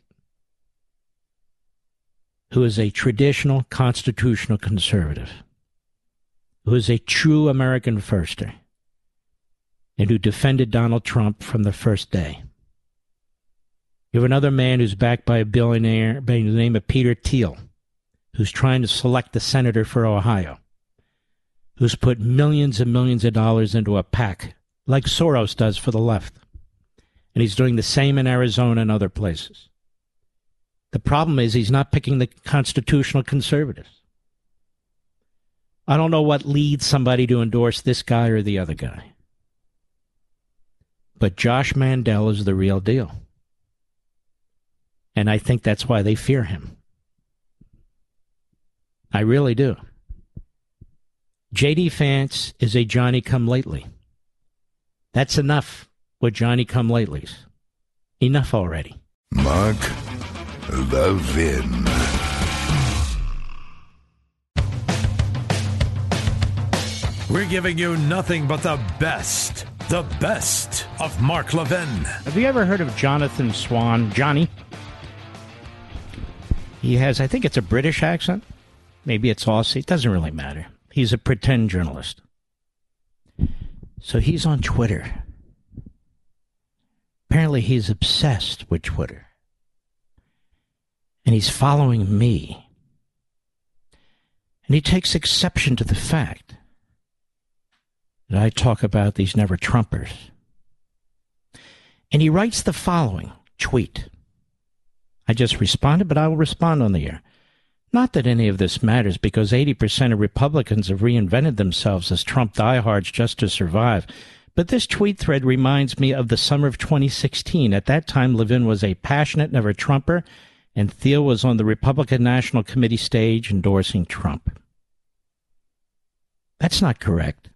Speaker 2: who is a traditional constitutional conservative who is a true American firster and who defended Donald Trump from the first day. You have another man who's backed by a billionaire by the name of Peter Thiel, who's trying to select the senator for Ohio, who's put millions and millions of dollars into a PAC, like Soros does for the left. And he's doing the same in Arizona and other places. The problem is he's not picking the constitutional conservatives. I don't know what leads somebody to endorse this guy or the other guy. But Josh Mandel is the real deal. And I think that's why they fear him. I really do. JD Vance is a Johnny come lately. That's enough with Johnny come latelys. Enough already.
Speaker 5: Mark Levin.
Speaker 1: We're giving you nothing but the best, the best of Mark Levin.
Speaker 2: Have you ever heard of Jonathan Swan? Johnny? He has, I think it's a British accent. Maybe it's Aussie. It doesn't really matter. He's a pretend journalist. So he's on Twitter. Apparently, he's obsessed with Twitter. And he's following me. And he takes exception to the fact that I talk about these never Trumpers. And he writes the following tweet. I just responded, but I will respond on the air. Not that any of this matters because 80% of Republicans have reinvented themselves as Trump diehards just to survive. But this tweet thread reminds me of the summer of 2016. At that time, Levin was a passionate never Trumper, and Thiel was on the Republican National Committee stage endorsing Trump. That's not correct.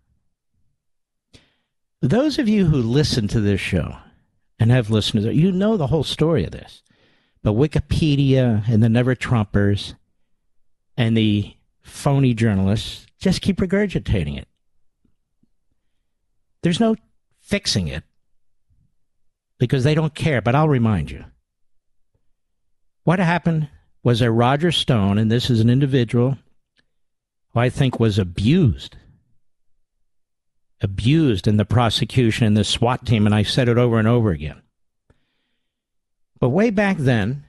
Speaker 2: Those of you who listen to this show and have listened to you know the whole story of this. But Wikipedia and the Never Trumpers and the phony journalists just keep regurgitating it. There's no fixing it because they don't care, but I'll remind you. What happened was that Roger Stone, and this is an individual who I think was abused abused in the prosecution and the SWAT team, and I said it over and over again. But way back then,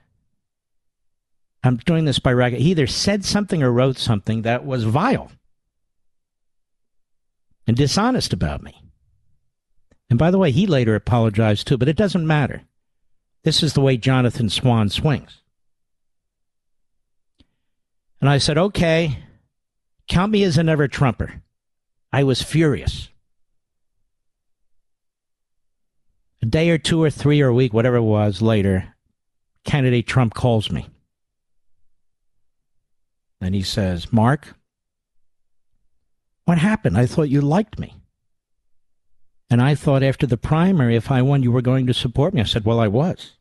Speaker 2: I'm doing this by record. He either said something or wrote something that was vile and dishonest about me. And by the way, he later apologized too, but it doesn't matter. This is the way Jonathan Swan swings. And I said, okay, count me as a never Trumper. I was furious. A day or two or three or a week, whatever it was later, candidate Trump calls me. And he says, Mark, what happened? I thought you liked me. And I thought after the primary, if I won, you were going to support me. I said, Well, I was.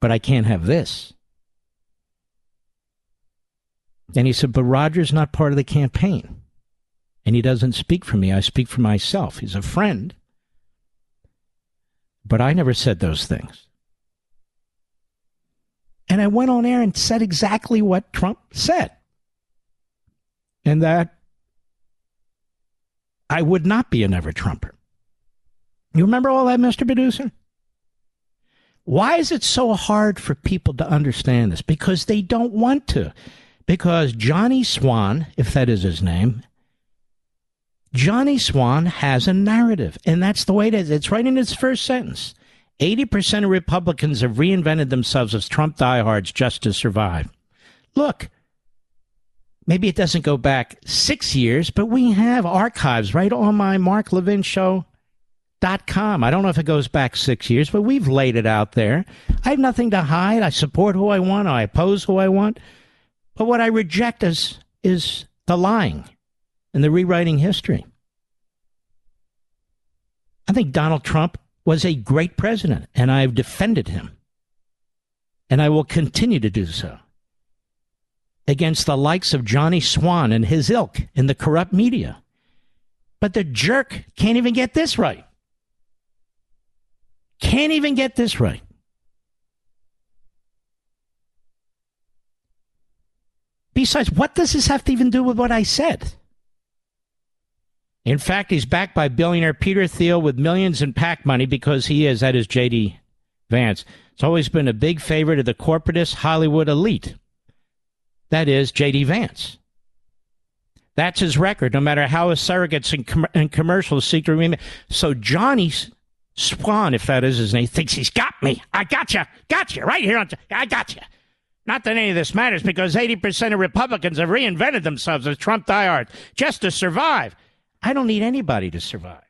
Speaker 2: But I can't have this. And he said, But Roger's not part of the campaign. And he doesn't speak for me. I speak for myself. He's a friend. But I never said those things. And I went on air and said exactly what Trump said. And that I would not be a never Trumper. You remember all that, Mr. Producer? Why is it so hard for people to understand this? Because they don't want to. Because Johnny Swan, if that is his name, Johnny Swan has a narrative, and that's the way it is. It's right in its first sentence. 80% of Republicans have reinvented themselves as Trump diehards just to survive. Look, maybe it doesn't go back six years, but we have archives right on my Mark Levin show. Dot com. I don't know if it goes back six years, but we've laid it out there. I have nothing to hide. I support who I want. I oppose who I want. But what I reject is, is the lying and the rewriting history. I think Donald Trump was a great president, and I've defended him. And I will continue to do so against the likes of Johnny Swan and his ilk in the corrupt media. But the jerk can't even get this right. Can't even get this right. Besides, what does this have to even do with what I said? In fact, he's backed by billionaire Peter Thiel with millions in PAC money because he is, that is J.D. Vance. It's always been a big favorite of the corporatist Hollywood elite. That is J.D. Vance. That's his record, no matter how his surrogates and, com- and commercials seek to remain. So Johnny Swan, if that is his name, thinks he's got me. I got you. Got you right here. On I got you. Not that any of this matters because 80% of Republicans have reinvented themselves as Trump diehards just to survive. I don't need anybody to survive.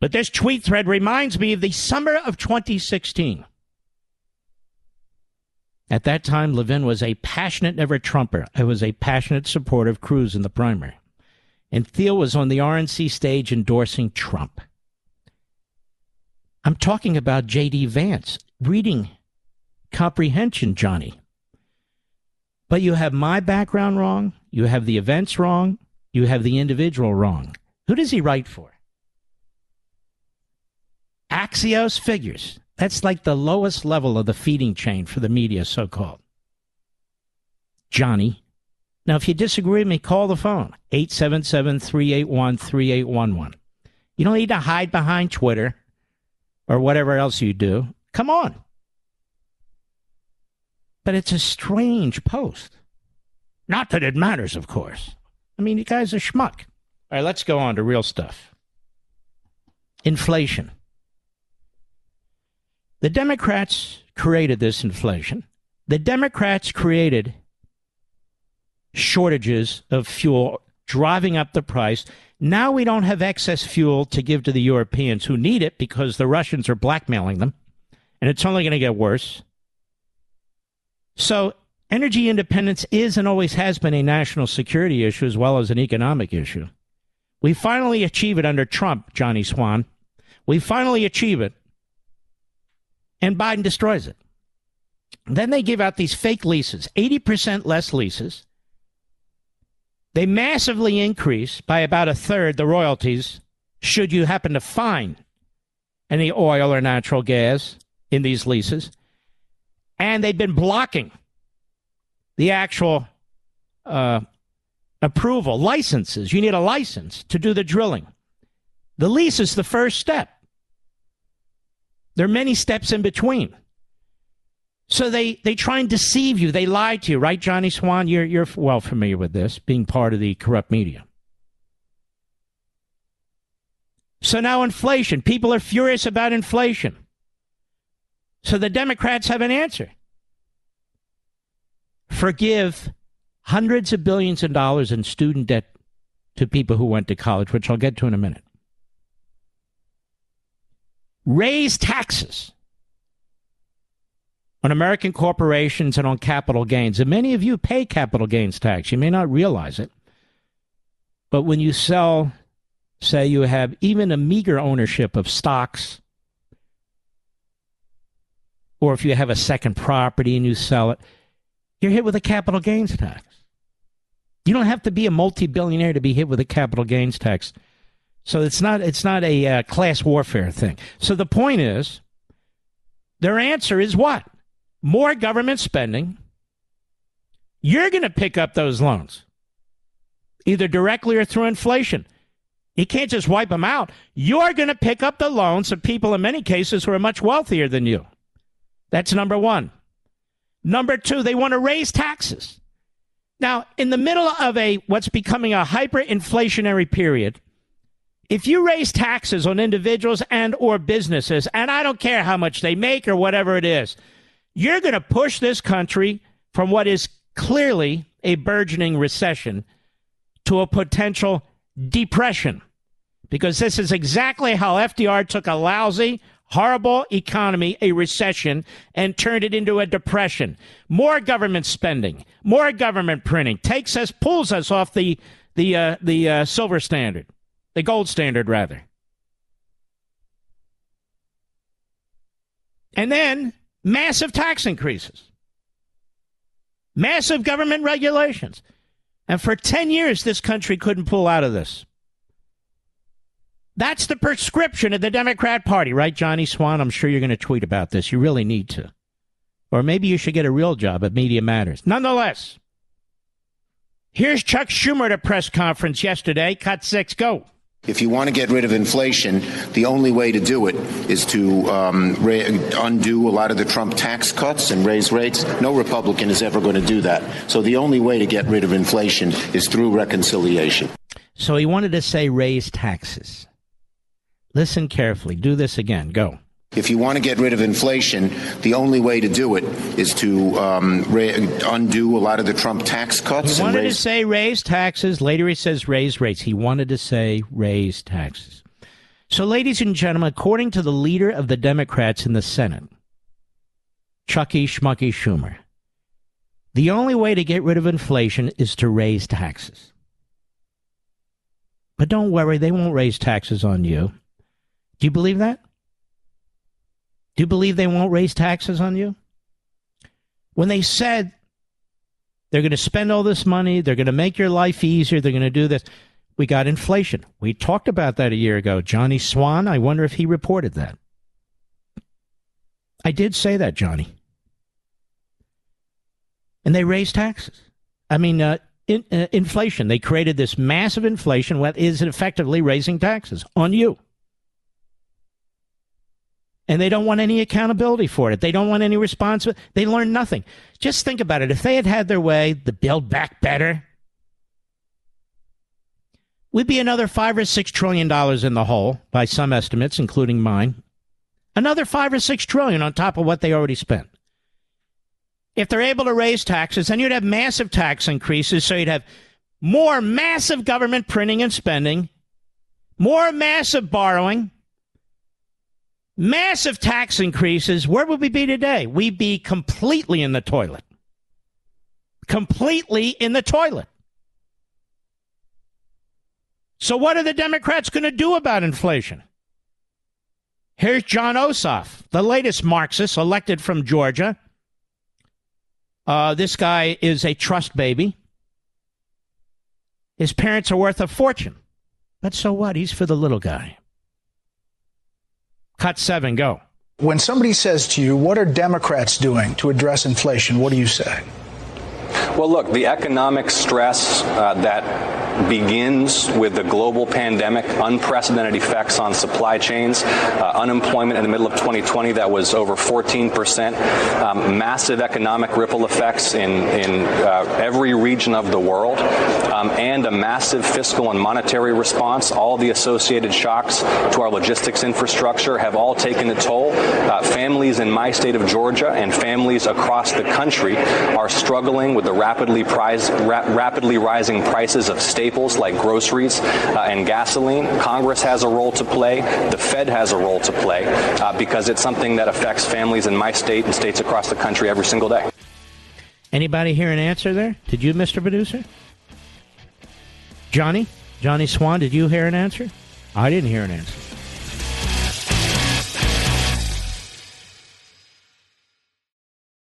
Speaker 2: But this tweet thread reminds me of the summer of 2016. At that time, Levin was a passionate never Trumper. I was a passionate supporter of Cruz in the primary. And Thiel was on the RNC stage endorsing Trump. I'm talking about J.D. Vance, reading comprehension, Johnny. But you have my background wrong. You have the events wrong. You have the individual wrong. Who does he write for? Axios figures. That's like the lowest level of the feeding chain for the media, so called. Johnny. Now, if you disagree with me, call the phone 877 381 3811. You don't need to hide behind Twitter or whatever else you do. Come on. But it's a strange post. Not that it matters, of course. I mean, you guy's a schmuck. All right, let's go on to real stuff. Inflation. The Democrats created this inflation. The Democrats created shortages of fuel, driving up the price. Now we don't have excess fuel to give to the Europeans who need it because the Russians are blackmailing them. And it's only going to get worse. So, energy independence is and always has been a national security issue as well as an economic issue. We finally achieve it under Trump, Johnny Swan. We finally achieve it. And Biden destroys it. Then they give out these fake leases 80% less leases. They massively increase by about a third the royalties should you happen to find any oil or natural gas in these leases and they've been blocking the actual uh, approval, licenses. You need a license to do the drilling. The lease is the first step. There are many steps in between. So they, they try and deceive you. They lie to you, right, Johnny Swan? You're, you're well familiar with this, being part of the corrupt media. So now inflation. People are furious about inflation. So the Democrats have an answer. Forgive hundreds of billions of dollars in student debt to people who went to college, which I'll get to in a minute. Raise taxes on American corporations and on capital gains. And many of you pay capital gains tax. You may not realize it. But when you sell, say, you have even a meager ownership of stocks, or if you have a second property and you sell it, you're hit with a capital gains tax. You don't have to be a multi-billionaire to be hit with a capital gains tax. So it's not it's not a uh, class warfare thing. So the point is, their answer is what? more government spending, you're going to pick up those loans, either directly or through inflation. You can't just wipe them out. You're going to pick up the loans of people in many cases who are much wealthier than you. That's number one. Number two, they want to raise taxes. Now, in the middle of a what's becoming a hyperinflationary period, if you raise taxes on individuals and or businesses, and I don't care how much they make or whatever it is, you're going to push this country from what is clearly a burgeoning recession to a potential depression. Because this is exactly how FDR took a lousy, horrible economy, a recession, and turned it into a depression. More government spending, more government printing takes us, pulls us off the the uh, the uh, silver standard, the gold standard rather. And then massive tax increases, massive government regulations. And for 10 years, this country couldn't pull out of this. That's the prescription of the Democrat Party, right, Johnny Swan? I'm sure you're going to tweet about this. You really need to. Or maybe you should get a real job at Media Matters. Nonetheless, here's Chuck Schumer at a press conference yesterday. Cut six, go.
Speaker 10: If you want to get rid of inflation, the only way to do it is to um, ra- undo a lot of the Trump tax cuts and raise rates. No Republican is ever going to do that. So the only way to get rid of inflation is through reconciliation.
Speaker 2: So he wanted to say raise taxes. Listen carefully. Do this again. Go.
Speaker 10: If you want to get rid of inflation, the only way to do it is to um, ra- undo a lot of the Trump tax cuts.
Speaker 2: He wanted
Speaker 10: raise-
Speaker 2: to say raise taxes. Later he says raise rates. He wanted to say raise taxes. So, ladies and gentlemen, according to the leader of the Democrats in the Senate, Chucky Schmucky Schumer, the only way to get rid of inflation is to raise taxes. But don't worry, they won't raise taxes on you. Do you believe that? Do you believe they won't raise taxes on you? When they said they're going to spend all this money, they're going to make your life easier, they're going to do this, we got inflation. We talked about that a year ago. Johnny Swan, I wonder if he reported that. I did say that, Johnny. And they raised taxes. I mean, uh, in, uh, inflation. They created this massive inflation, what is effectively raising taxes on you and they don't want any accountability for it. They don't want any responsibility. They learn nothing. Just think about it. If they had had their way, the Build Back Better, we'd be another five or six trillion dollars in the hole by some estimates, including mine. Another five or six trillion on top of what they already spent. If they're able to raise taxes, then you'd have massive tax increases. So you'd have more massive government printing and spending, more massive borrowing, massive tax increases, where would we be today? We'd be completely in the toilet. Completely in the toilet. So, what are the Democrats going to do about inflation? Here's Jon Ossoff, the latest Marxist elected from Georgia. Uh, this guy is a trust baby. His parents are worth a fortune. But so what? He's for the little guy. Cut seven, go.
Speaker 11: When somebody says to you, What are Democrats doing to address inflation? What do you say?
Speaker 12: Well, look, the economic stress uh, that begins with the global pandemic, unprecedented effects on supply chains, uh, unemployment in the middle of 2020 that was over 14 percent, um, massive economic ripple effects in in uh, every region of the world. um, and a massive fiscal and monetary response. All the associated shocks to our logistics infrastructure have all taken a toll. Uh, families in my state of Georgia and families across the country are struggling with the rapidly, ra- rapidly rising prices of staples like groceries uh, and gasoline. Congress has a role to play. The Fed has a role to play uh, because it's something that affects families in my state and states across the country every single day.
Speaker 2: Anybody hear an answer there? Did you, Mr. Producer? Johnny? Johnny Swan, did you hear an answer? I didn't hear an answer.